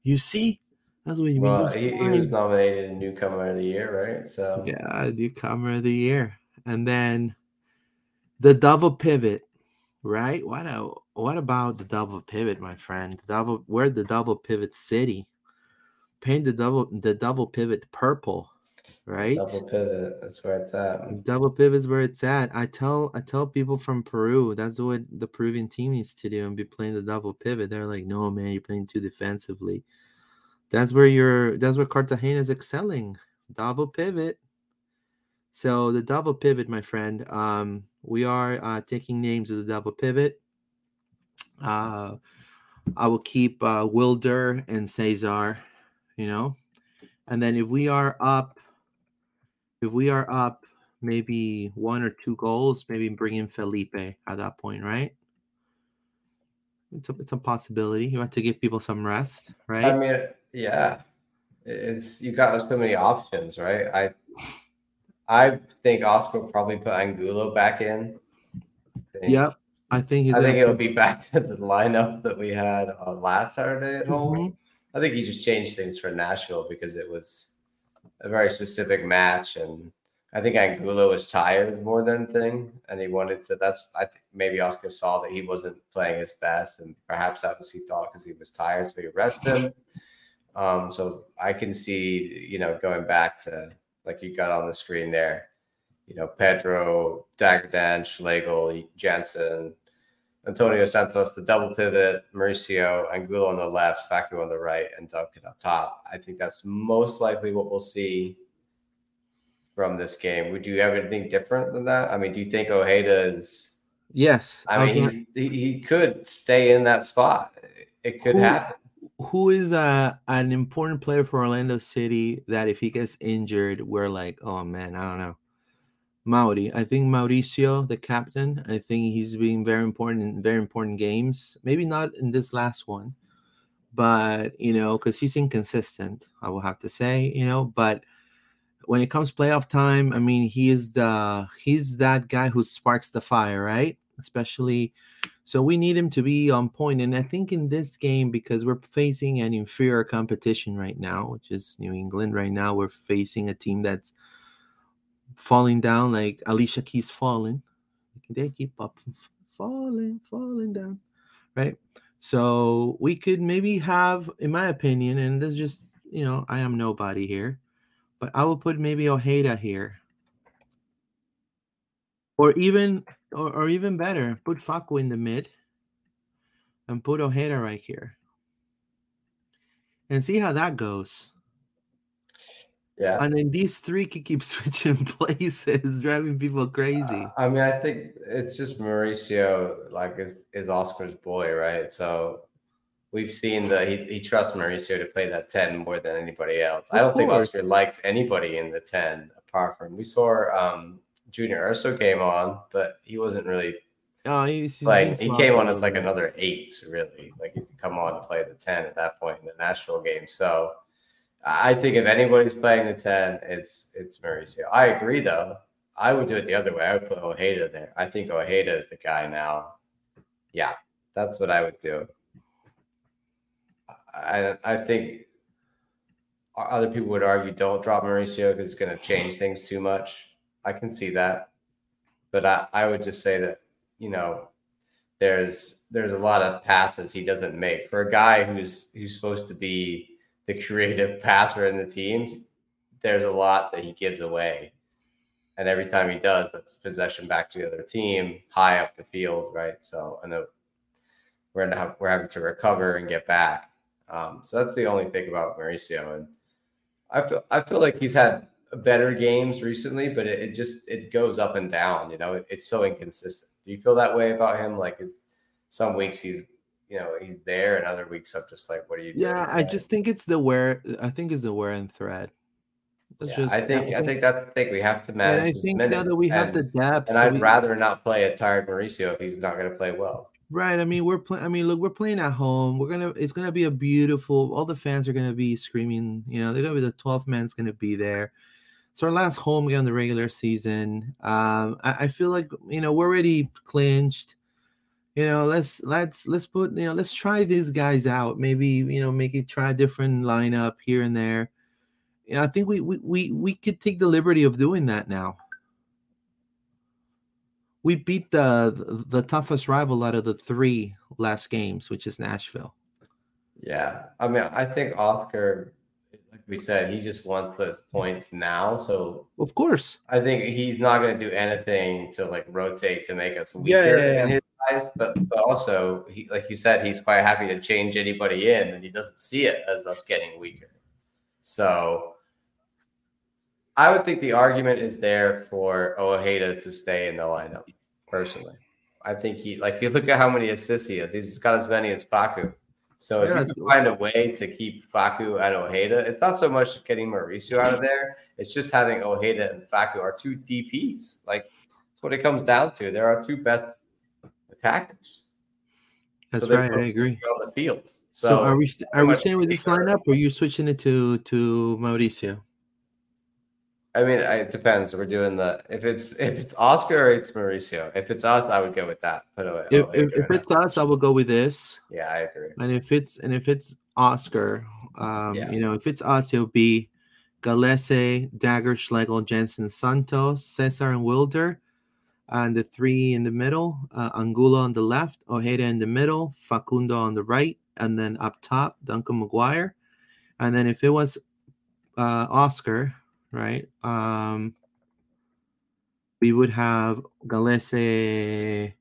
A: "You see,
B: that's what you well, mean." He, he was nominated a newcomer of the year, right? So
A: yeah, newcomer of the year, and then the double pivot, right? What a what about the double pivot, my friend? Double, we're the double pivot city. Paint the double the double pivot purple right?
B: Double pivot. That's where it's at.
A: Double pivot is where it's at. I tell I tell people from Peru that's what the Peruvian team needs to do and be playing the double pivot. They're like, no man, you're playing too defensively. That's where you're. That's where Cartagena is excelling. Double pivot. So the double pivot, my friend. Um, we are uh, taking names of the double pivot. Uh, I will keep uh, Wilder and Cesar. You know, and then if we are up if we are up maybe one or two goals, maybe bring in Felipe at that point, right? It's a, it's a possibility. You have to give people some rest, right?
B: I mean, yeah, it's you got so many options, right? I I think Oscar will probably put Angulo back in.
A: Yep. I think
B: he's I think it'll be back to the lineup that we had uh, last Saturday at home. Mm-hmm. I think he just changed things for Nashville because it was a very specific match, and I think Angulo was tired more than thing, and he wanted to. That's I think maybe Oscar saw that he wasn't playing his best, and perhaps that was he thought because he was tired, so he rested him. Um, so I can see, you know, going back to like you got on the screen there, you know, Pedro, Dagur Dan, Schlegel, Jansson, Antonio Santos, the double pivot, Mauricio, Angulo on the left, Facu on the right, and Duncan up top. I think that's most likely what we'll see from this game. Would you have anything different than that? I mean, do you think Ojeda is?
A: Yes.
B: I, I mean, he, he could stay in that spot. It could who, happen.
A: Who is uh, an important player for Orlando City that if he gets injured, we're like, oh man, I don't know. Mauri. I think Mauricio, the captain, I think he's being very important in very important games. Maybe not in this last one, but you know, because he's inconsistent, I will have to say, you know, but when it comes playoff time, I mean, he is the he's that guy who sparks the fire, right? Especially so we need him to be on point. And I think in this game, because we're facing an inferior competition right now, which is New England right now, we're facing a team that's falling down like Alicia Keys falling. They keep up [LAUGHS] falling, falling down, right? So we could maybe have, in my opinion, and this just you know, I am nobody here, but I will put maybe Ojeda here. Or even or, or even better, put Facu in the mid and put Ojeda right here. And see how that goes.
B: Yeah.
A: And then these three can keep [LAUGHS] switching places, driving people crazy.
B: I mean, I think it's just Mauricio, like, is, is Oscar's boy, right? So we've seen that he, he trusts Mauricio to play that 10 more than anybody else. Of I don't course. think Oscar likes anybody in the 10 apart from we saw um Junior Urso came on, but he wasn't really
A: Oh, he's,
B: he's like he came on as like another eight, really. Like he could come on to play the 10 at that point in the national game. So I think if anybody's playing the 10, it's it's Mauricio. I agree though. I would do it the other way. I would put Ojeda there. I think Ojeda is the guy now. Yeah, that's what I would do. I I think other people would argue don't drop Mauricio because it's going to change things too much. I can see that, but I, I would just say that you know there's there's a lot of passes he doesn't make for a guy who's who's supposed to be the creative [LAUGHS] passer in the teams, there's a lot that he gives away. And every time he does, that's possession back to the other team, high up the field, right? So I know we're have we're having to recover and get back. Um, so that's the only thing about Mauricio. And I feel I feel like he's had better games recently, but it, it just it goes up and down. You know, it, it's so inconsistent. Do you feel that way about him? Like, is some weeks he's you know he's there, and other weeks I'm just like, what are you doing?
A: Yeah, I just think it's the wear. I think it's the wear and thread.
B: Yeah, just, I think I think that's the thing we have to manage.
A: And I think now that we have the depth,
B: and I'd
A: we,
B: rather not play a tired Mauricio if he's not going to play well.
A: Right. I mean, we're playing. I mean, look, we're playing at home. We're gonna. It's gonna be a beautiful. All the fans are gonna be screaming. You know, they're gonna be the 12th man's gonna be there. It's our last home game in the regular season. Um, I, I feel like you know we're already clinched. You know, let's let's let's put you know let's try these guys out. Maybe you know make it try a different lineup here and there. Know, I think we we we we could take the liberty of doing that now we beat the the toughest rival out of the three last games, which is Nashville.
B: Yeah, I mean, I think Oscar, like we said, he just wants those points now. So
A: of course,
B: I think he's not going to do anything to like rotate to make us weaker yeah, yeah, yeah. in his eyes. But but also, he like you said, he's quite happy to change anybody in, and he doesn't see it as us getting weaker. So I would think the argument is there for Ojeda to stay in the lineup. Personally, I think he like you look at how many assists he has. He's got as many as Facu. So if you can find a way to keep Facu and Ojeda, it's not so much getting Mauricio out of there. It's just having Ojeda and Facu are two DPS. Like that's what it comes down to. There are two best attackers.
A: That's so right. I agree.
B: On the field.
A: So, so are we st- are we staying with this lineup, or are you switching it to to Mauricio?
B: I mean, it depends. We're doing the if it's if it's Oscar or it's Mauricio. If it's us, I would go with that. Put away.
A: If, if, if it's us, I will go with this.
B: Yeah, I agree.
A: And if it's and if it's Oscar, um, yeah. you know, if it's us, it'll be Gallese, Dagur, Schlegel, Jansson, Santos, Cesar, and Wilder. And the three in the middle, uh, Angulo on the left, Ojeda in the middle, Facundo on the right, and then up top, Duncan McGuire. And then if it was uh, Oscar, right? Um, we would have Gallese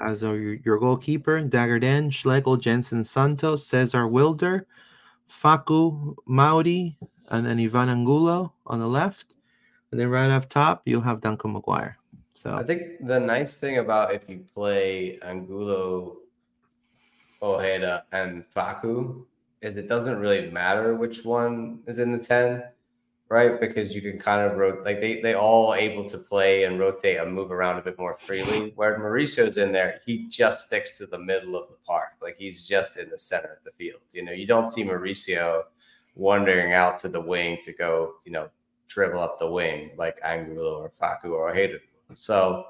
A: as our, your goalkeeper, Dagur Dan, Schlegel, Jansson Santos, Cesar Wilder, Facu Mauri, and then Ivan Angulo on the left. And then right up top, you'll have Duncan McGuire. So
B: I think the nice thing about if you play Angulo, Ojeda, and Facu is it doesn't really matter which one is in the 10 right? Because you can kind of rotate, like they they all able to play and rotate and move around a bit more freely. Where Mauricio's in there, he just sticks to the middle of the park, like he's just in the center of the field. You know, you don't see Mauricio wandering out to the wing to go, you know, dribble up the wing like Angulo or Facu or Ojeda. So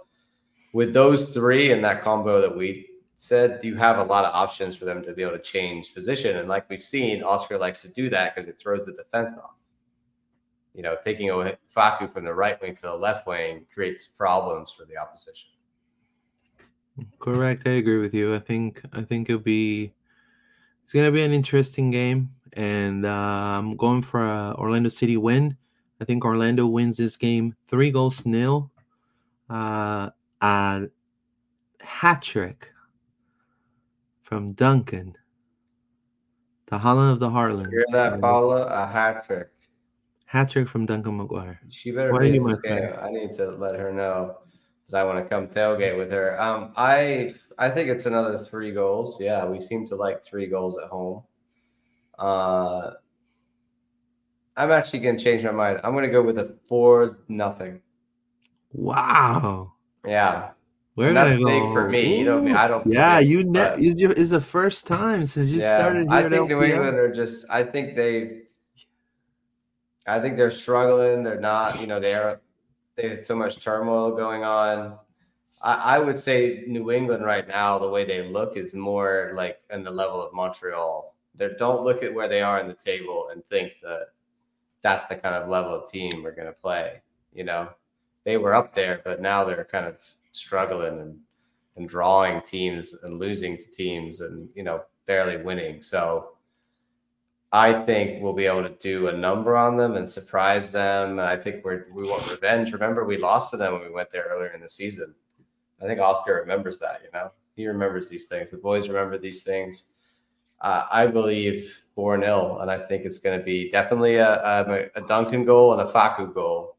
B: with those three and that combo that we said, you have a lot of options for them to be able to change position. And like we've seen, Oscar likes to do that because it throws the defense off you know, taking Facu from the right wing to the left wing creates problems for the opposition.
A: Correct. I agree with you. I think I think it'll be it's gonna be an interesting game, and uh, I'm going for a Orlando City win. I think Orlando wins this game three goals nil. Uh, a hat trick from Duncan, the Haaland of the Heartland.
B: Hear that, Paola? A hat trick.
A: Hat trick from Duncan McGuire.
B: She better Why be in this game. I need to let her know because I want to come tailgate with her. Um, I I think it's another three goals. Yeah, we seem to like three goals at home. Uh, I'm actually gonna change my mind. I'm gonna go with a four nothing.
A: Wow.
B: Yeah. Where that's big for me. You know, I don't.
A: Yeah, you ne- is the first time since you started. yeah, started.
B: I think New England are just. I think they I think they're struggling. They're not, you know, they're they have so much turmoil going on. I, I, would say New England right now, the way they look is more like in the level of Montreal. They don't look at where they are in the table and think that that's the kind of level of team we're going to play. You know, they were up there, but now they're kind of struggling and and drawing teams and losing to teams and you know barely winning. So I think we'll be able to do a number on them and surprise them. I think we're we want revenge. Remember, we lost to them when we went there earlier in the season. I think Oscar remembers that. You know, he remembers these things. The boys remember these things. Uh, I believe four 0 and I think it's going to be definitely a, a, a Duncan goal and a Facu goal.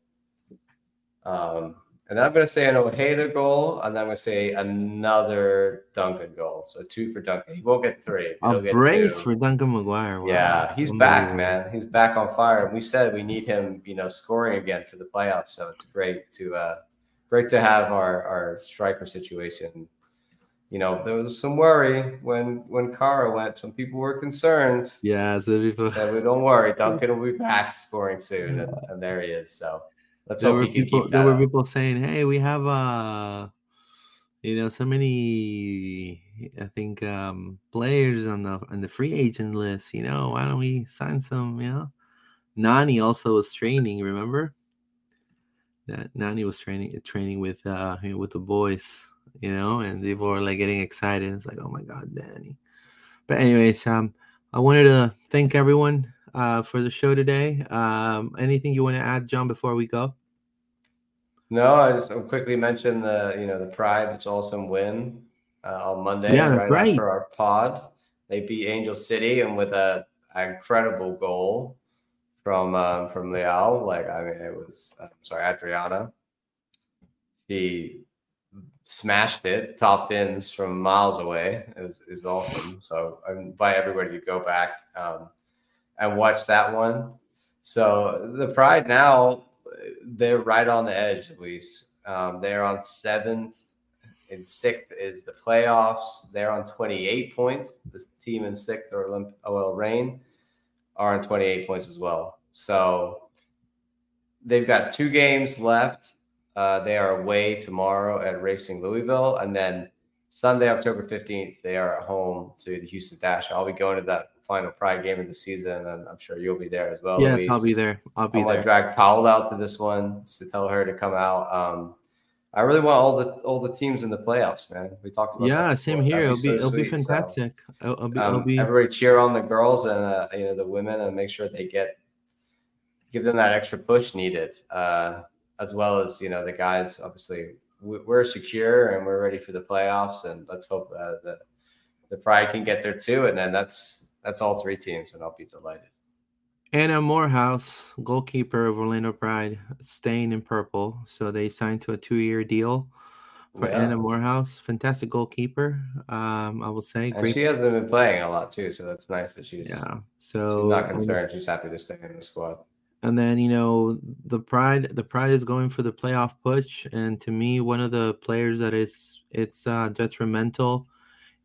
B: Um, And then I'm going to say an Ojeda goal, and then I'm going to say another Duncan goal. So two for Duncan. He won't get three.
A: A
B: He'll get
A: brace
B: two.
A: for Duncan McGuire. Wow.
B: Yeah, he's back, man. He's back on fire. And we said we need him, you know, scoring again for the playoffs. So it's great to uh great to have our our striker situation. You know, there was some worry when when Kara went. Some people were concerned.
A: Yeah, so people.
B: Said, we don't worry, Duncan will be back scoring soon, and, and there he is. So let's
A: there
B: hope
A: were
B: can
A: people. There were
B: up.
A: people saying, "Hey, we have uh, you know, so many. I think um players on the on the free agent list. You know, why don't we sign some? You know, Nani also was training. Remember? That Nani was training training with uh you know, with the boys. You know, and people were like getting excited. It's like, oh my god, Danny. But anyways, um, I wanted to thank everyone uh for the show today. Um, anything you want to add, John, before we go?
B: No, I just I'll quickly mention the you know the Pride. It's awesome win uh, on Monday.
A: Yeah, that's right.
B: after our pod. They beat Angel City and with a an incredible goal from um, from Leal. Like I mean, it was I'm sorry, Adriana. She smashed it, top ins from miles away. is is awesome. So I invite everybody to go back um, and watch that one. So the Pride now they're right on the edge, Luis. Um, they're on seventh, and sixth is the playoffs. They're on 28 points. The team in sixth, or Olymp- OL Reign, are on 28 points as well. So they've got two games left. Uh, they are away tomorrow at Racing Louisville, and then Sunday, October 15th, they are at home to the Houston Dash. I'll be going to that final Pride game of the season, and I'm sure you'll be there as well.
A: yes. I'll be there. I'll be
B: I'm gonna
A: there.
B: drag Paola out to this one to tell her to come out. Um, I really want all the all the teams in the playoffs, man. We talked about
A: Yeah, same here. It'll be
B: so
A: it'll be
B: sweet. So,
A: fantastic. It'll, it'll be, it'll
B: um,
A: be
B: everybody cheer on the girls and uh, you know the women and make sure they get give them that extra push needed, uh, as well as you know the guys. Obviously, we- we're secure and we're ready for the playoffs, and let's hope uh, that the Pride can get there too. And then that's that's all three teams, and I'll be delighted.
A: Anna Moorhouse, goalkeeper of Orlando Pride, staying in purple. So they signed to a two-year deal for
B: Yeah.
A: Anna Moorhouse. Fantastic goalkeeper. Um, I will say
B: And
A: great.
B: she hasn't been playing a lot too, so that's nice that she's
A: yeah. So
B: she's
A: not
B: concerned. She's happy to stay in the squad.
A: and then you know the pride the pride is going for the playoff push and to me one of the players that is it's uh detrimental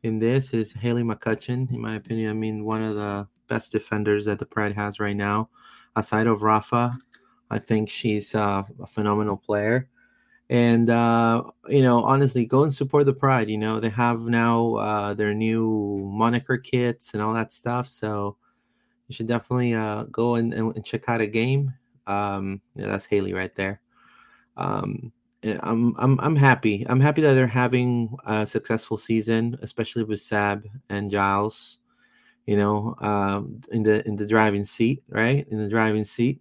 A: in this is haley mccutcheon in my opinion i mean one of the best defenders that the pride has right now aside of rafa i think she's uh, a phenomenal player and uh you know honestly go and support the pride you know they have now uh their new moniker kits and all that stuff so you should definitely uh, go and, and check out a game. Um, yeah, that's Haley right there. Um, I'm I'm I'm happy. I'm happy that they're having a successful season, especially with Sab and Giles. You know, um, in the in the driving seat, right? In the driving seat.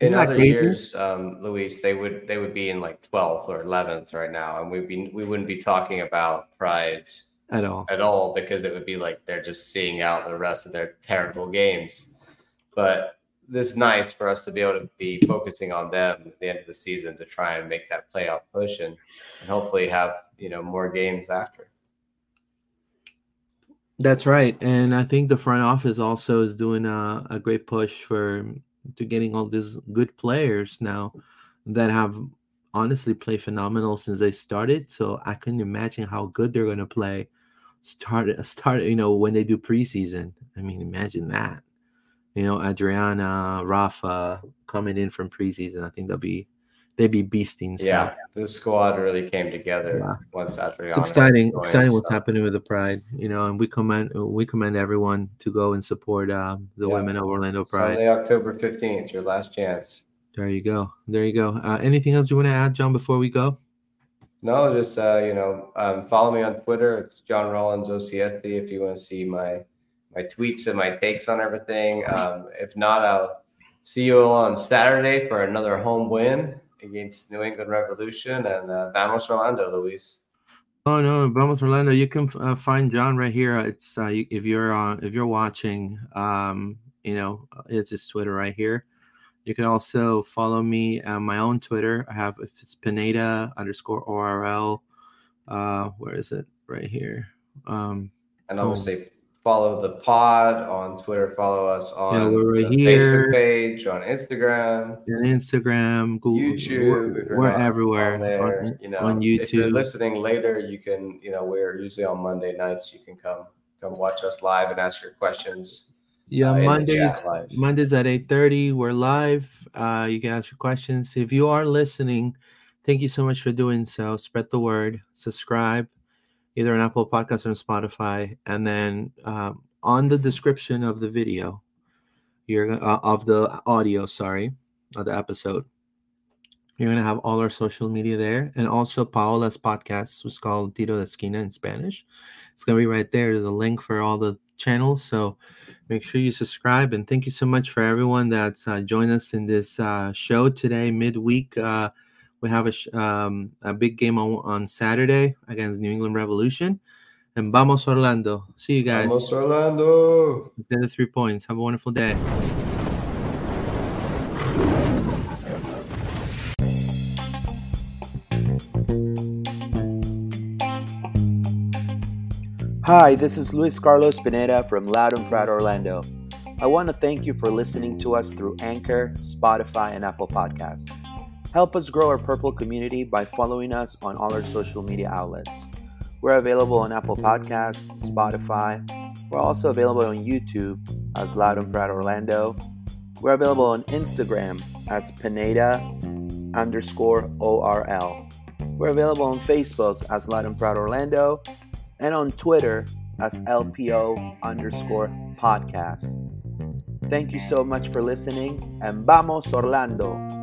B: In
A: Isn't that
B: other
A: crazy?
B: years, um, Luis, they would they would be in like 12th or 11th right now, and we'd be we wouldn't be talking about Pride
A: At all.
B: at all because it would be like they're just seeing out the rest of their terrible games. But this is nice for us to be able to be focusing on them at the end of the season to try and make that playoff push and, and hopefully have you know more games after.
A: That's right, and I think the front office also is doing a, a great push for to getting all these good players now that have honestly played phenomenal since they started. So I couldn't imagine how good they're going to play. Start start you know when they do preseason. I mean, imagine that. You know, Adriana, Rafa coming in from preseason. I think they'll be they'd be beasting. So.
B: Yeah, this squad really came together
A: Yeah.
B: once Adriana.
A: it's exciting exciting what's happening with the pride you know and we commend we commend everyone to go and support um, the
B: Yeah.
A: women of orlando pride
B: Sunday, October 15th, your last chance.
A: there you go there you go uh, anything else you want to add john before we go
B: No, just uh, you know, um, follow me on Twitter. It's John Rollins OCSD if you want to see my my tweets and my takes on everything. Um, if not, I'll see you all on Saturday for another home win against New England Revolution and uh, Vamos Orlando, Luis.
A: oh no vamos orlando you can uh, find john right here Uh, it's uh, if you're uh, if you're watching um you know it's his twitter right here You can also follow me on my own Twitter. I have it's Pineda underscore ORL. Uh, where is it? Right here. Um,
B: and obviously, follow the pod on Twitter. Follow us on
A: Yeah, we're right
B: the
A: here.
B: Facebook page, on Instagram,
A: on Instagram, Google,
B: YouTube.
A: We're, we're everywhere
B: on there.
A: on,
B: you know,
A: on YouTube.
B: If you're listening later, you can. You know, we're usually on Monday nights. You can come come watch us live and ask your questions.
A: Yeah,
B: uh, in the chat
A: Mondays. Mondays at eight thirty. We're live. Uh, you can ask your questions. If you are listening, thank you so much for doing so. Spread the word. Subscribe, either on Apple Podcasts or on Spotify, and then um, on the description of the video, you're uh, of the audio. Sorry, of the episode. You're gonna have all our social media there, and also Paola's podcast, is called Tiro de Esquina in Spanish. It's gonna be right there. There's a link for all the channels, so make sure you subscribe. And thank you so much for everyone that's uh, joined us in this uh, show today, midweek. Uh, we have a, sh- um, a big game on, on Saturday against New England Revolution. And vamos Orlando. See you guys.
B: Vamos Orlando.
A: Get the three points. Have a wonderful day. Hi, this is Luis Carlos Pineda from Loud and Proud Orlando. I want to thank you for listening to us through Anchor, Spotify, and Apple Podcasts. Help us grow our Purple community by following us on all our social media outlets. We're available on Apple Podcasts, Spotify. We're also available on YouTube as Loud and Proud Orlando. We're available on Instagram as Pineda underscore ORL. We're available on Facebook as Loud and Proud Orlando and on Twitter as LPO underscore podcast. Thank you so much for listening and vamos Orlando!